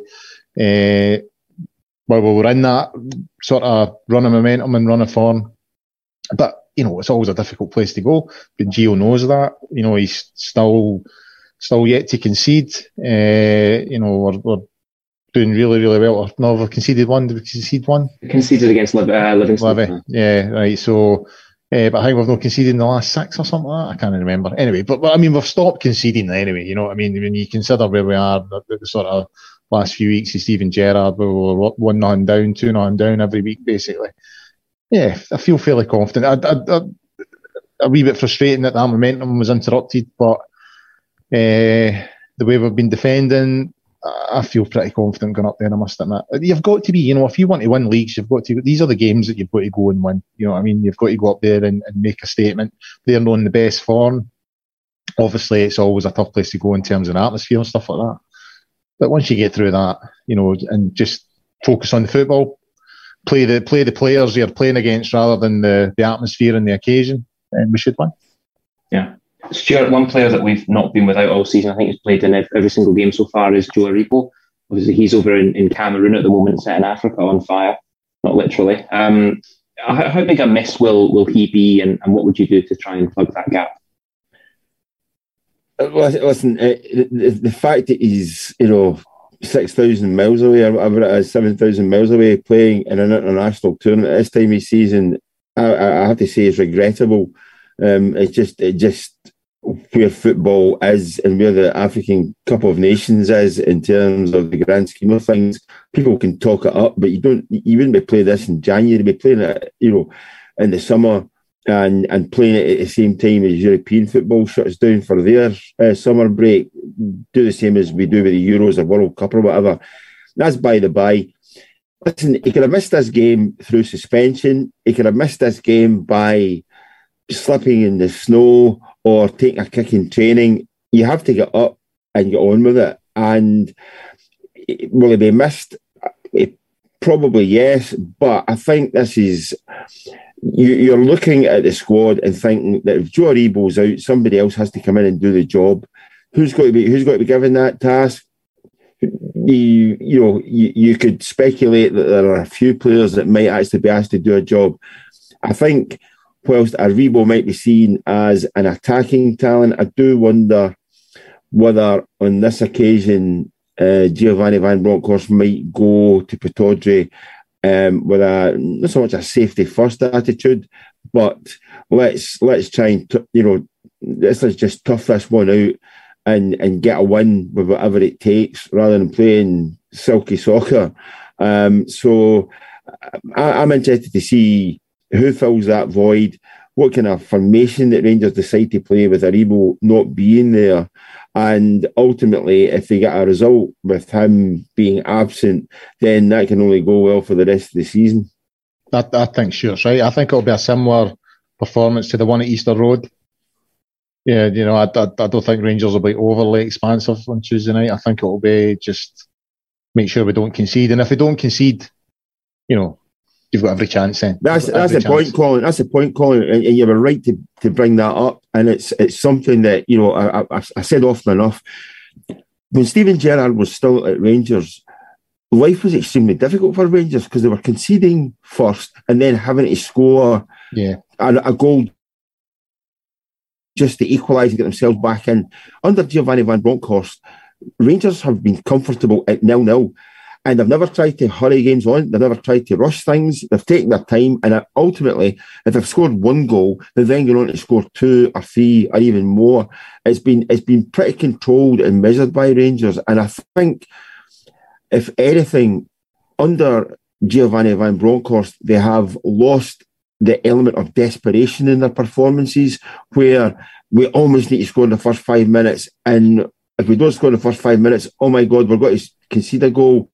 Uh, well, we were in that sort of run of momentum and run of form. But, you know, it's always a difficult place to go. But Gio knows that. You know, he's still still yet to concede. Uh, you know, we're, we're doing really, really well. No, we've conceded one. Did we concede one? Conceded against uh, Livingston. Yeah, right. So, Uh, but I think we've not conceded in the last six or something like that. I can't remember. Anyway, but, but I mean, we've stopped conceding anyway. You know what I mean? When you consider where we are, the, the sort of last few weeks of Steven Gerrard, we were one nine down, two nine down every week, basically. Yeah, I feel fairly confident. I, I, I, a wee bit frustrating that that momentum was interrupted, but uh, the way we've been defending, I feel pretty confident going up there. I must admit, you've got to be. You know, if you want to win leagues, you've got to. These are the games that you've got to go and win. You know, what I mean, you've got to go up there and, and make a statement. They're not in the best form. Obviously, it's always a tough place to go in terms of atmosphere and stuff like that. But once you get through that, you know, and just focus on the football, play the play the players you're playing against rather than the, the atmosphere and the occasion, and we should win. Yeah. Stuart, one player that we've not been without all season, I think he's played in every single game so far, is Joe Aribo. Obviously, he's over in, in Cameroon at the moment, setting Africa on fire, not literally. Um, how big a miss will, will he be, and, and what would you do to try and plug that gap? Uh, listen, uh, the, fact that he's, you know, 6,000 miles away or whatever it is, 7,000 miles away playing in an international tournament this time of season, I, I have to say is regrettable. Um, it's just, it just, where football is and where the African Cup of Nations is in terms of the grand scheme of things. People can talk it up, but you don't. You wouldn't be playing this in January. You'd be playing it, you know, in the summer and and playing it at the same time as European football shuts down for their uh, summer break. Do the same as we do with the Euros or World Cup or whatever. That's by the by. Listen, he could have missed this game through suspension. He could have missed this game by slipping in the snow or taking a kick in training, you have to get up and get on with it. And will it be missed? It, probably yes, but I think this is you, are looking at the squad and thinking that if Joe Aribo's out, somebody else has to come in and do the job. Who's going to be who's going to be given that task? You you know you, you could speculate that there are a few players that might actually be asked to do a job. I think whilst Aribo might be seen as an attacking talent, I do wonder whether on this occasion uh, Giovanni Van Bronckhorst might go to Pittodrie um, with a not so much a safety first attitude, but let's let's try and t- you know let's, let's just tough this one out and and get a win with whatever it takes rather than playing silky soccer. Um, so I, I'm interested to see who fills that void? What kind of formation that Rangers decide to play with Aribo not being there? And ultimately, if they get a result with him being absent, then that can only go well for the rest of the season. I, I think Stuart's right. I think it'll be a similar performance to the one at Easter Road. Yeah, you know, I, I, I don't think Rangers will be overly expansive on Tuesday night. I think it'll be just make sure we don't concede. And if we don't concede, you know, you've got every chance then. That's that's the point, Colin. That's the point, Colin, and, and, you were right to, to bring that up. And it's it's something that you know I, I, I said often enough. When Steven Gerrard was still at Rangers, life was extremely difficult for Rangers because they were conceding first and then having to score yeah. a, a goal just to equalise and get themselves back in. Under Giovanni Van Bronckhorst, Rangers have been comfortable at nil nil and they've never tried to hurry games on. They've never tried to rush things. They've taken their time, and ultimately, if they've scored one goal, they're then going on to score two or three or even more. It's been it's been pretty controlled and measured by Rangers, and I think if anything, under Giovanni Van Bronckhorst, they have lost the element of desperation in their performances, where we almost need to score in the first five minutes, and if we don't score in the first five minutes, oh my God, we're going to concede a goal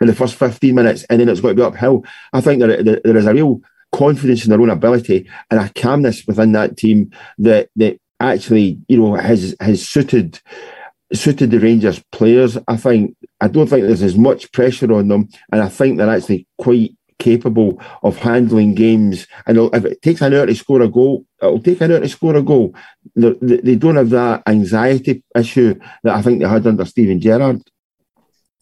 in the first 15 minutes and then it's got to be uphill. I think there, there, there is a real confidence in their own ability and a calmness within that team that, that actually, you know, has, has suited suited the Rangers players. I think I don't think there's as much pressure on them, and I think they're actually quite capable of handling games. And if it takes an hour to score a goal, it'll take an hour to score a goal. They, they don't have that anxiety issue that I think they had under Steven Gerrard.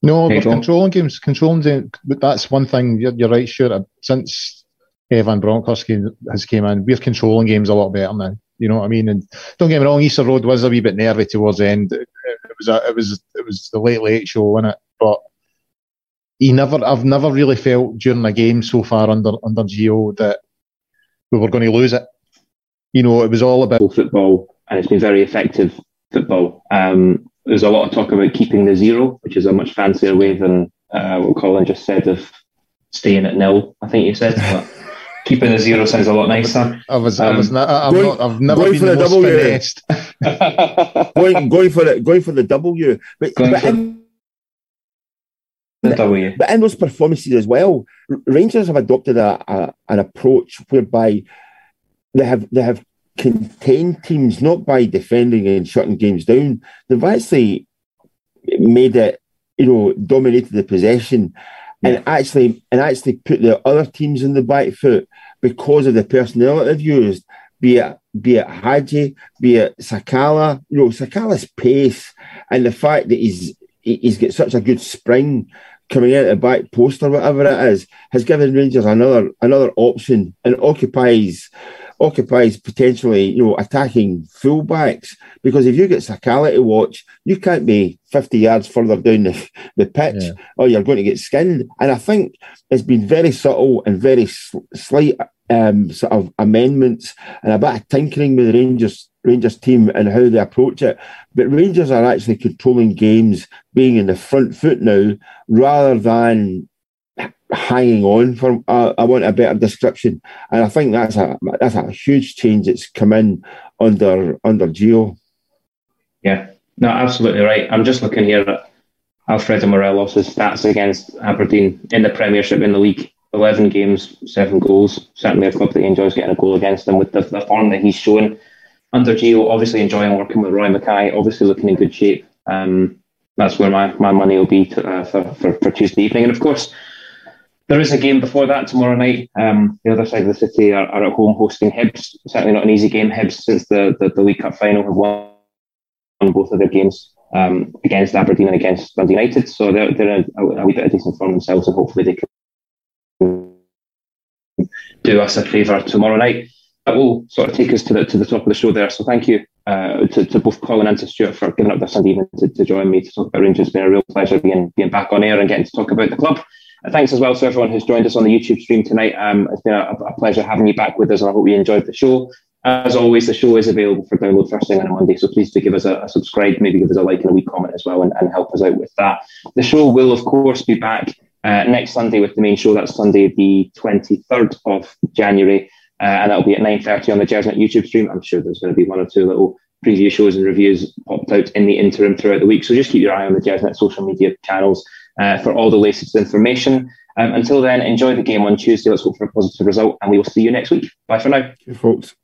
No, but controlling games, controlling games, that's one thing. You're, you're right, sure. Uh, since eh, Evan Bronckhorst has came in, we're controlling games a lot better now. You know what I mean? And don't get me wrong, Easter Road was a wee bit nervy towards the end. Uh, it, was a, it was it was the late late show, wasn't it? But he never, I've never really felt during a game so far under under Gio that we were going to lose it. You know, it was all about football, and it's been very effective football. Um, there's a lot of talk about keeping the zero, which is a much fancier way than uh, what Colin just said of staying at nil. I think you said. But keeping the zero sounds a lot nicer. I was, um, I was not, I'm going, not, I've never been the, the W. going, going for the, going for the W. But, going but for in, the W. But in those performances as well, Rangers have adopted a, a, an approach whereby they have they have contained teams not by defending and shutting games down. They've actually made it, you know, dominated the possession and actually and actually put the other teams in the back foot because of the personnel that they've used, be it be it Hagi, be it Sakala, you know, Sakala's pace and the fact that he's he's got such a good spring coming out of the back post or whatever it is, has given Rangers another another option and occupies occupies potentially, you know, attacking fullbacks. Because if you get Sakala to watch, you can't be 50 yards further down the, the pitch yeah. or you're going to get skinned. And I think it's been very subtle and very sl- slight um, sort of amendments and a bit of tinkering with the Rangers Rangers team and how they approach it. But Rangers are actually controlling games, being in the front foot now, rather than hanging on for uh, I want a better description, and I think that's a that's a huge change that's come in under under Gio. Yeah, no, absolutely right. I'm just looking here at Alfredo Morelos' stats against Aberdeen in the Premiership in the league. 11 games, seven goals. Certainly a club that enjoys getting a goal against them with the, the form that he's shown under Gio. Obviously enjoying working with Roy Makaay. Obviously looking in good shape. Um, that's where my, my money will be to, uh, for, for, for Tuesday evening. And of course, there is a game before that tomorrow night. Um, the other side of the city are, are, at home hosting Hibs. Certainly not an easy game. Hibs, since the, the, the League Cup final, have won both of their games um, against Aberdeen and against Dundee United. So they're, they're a, a wee bit of decent form themselves, and hopefully they can do us a favour tomorrow night. That will sort of take us to the to the top of the show there. So thank you uh, to, to both Colin and to Stuart for giving up their Sunday evening to, to join me to talk about Rangers. It's been a real pleasure being being back on air and getting to talk about the club thanks as well to everyone who's joined us on the YouTube stream tonight. Um, it's been a, a, pleasure having you back with us, and I hope you enjoyed the show. As always, the show is available for download first thing on a Monday, so please do give us a, a subscribe, maybe give us a like and a wee comment as well, and, and, help us out with that. The show will, of course, be back uh, next Sunday with the main show. That's Sunday, the 23rd of January, uh, and that'll be at 9.30 on the Gersnet YouTube stream. I'm sure there's going to be one or two little preview shows and reviews popped out in the interim throughout the week, so just keep your eye on the Gersnet social media channels uh, for all the latest information. Um, until then, enjoy the game on Tuesday. Let's hope for a positive result, and we will see you next week. Bye for now. Cheers, folks.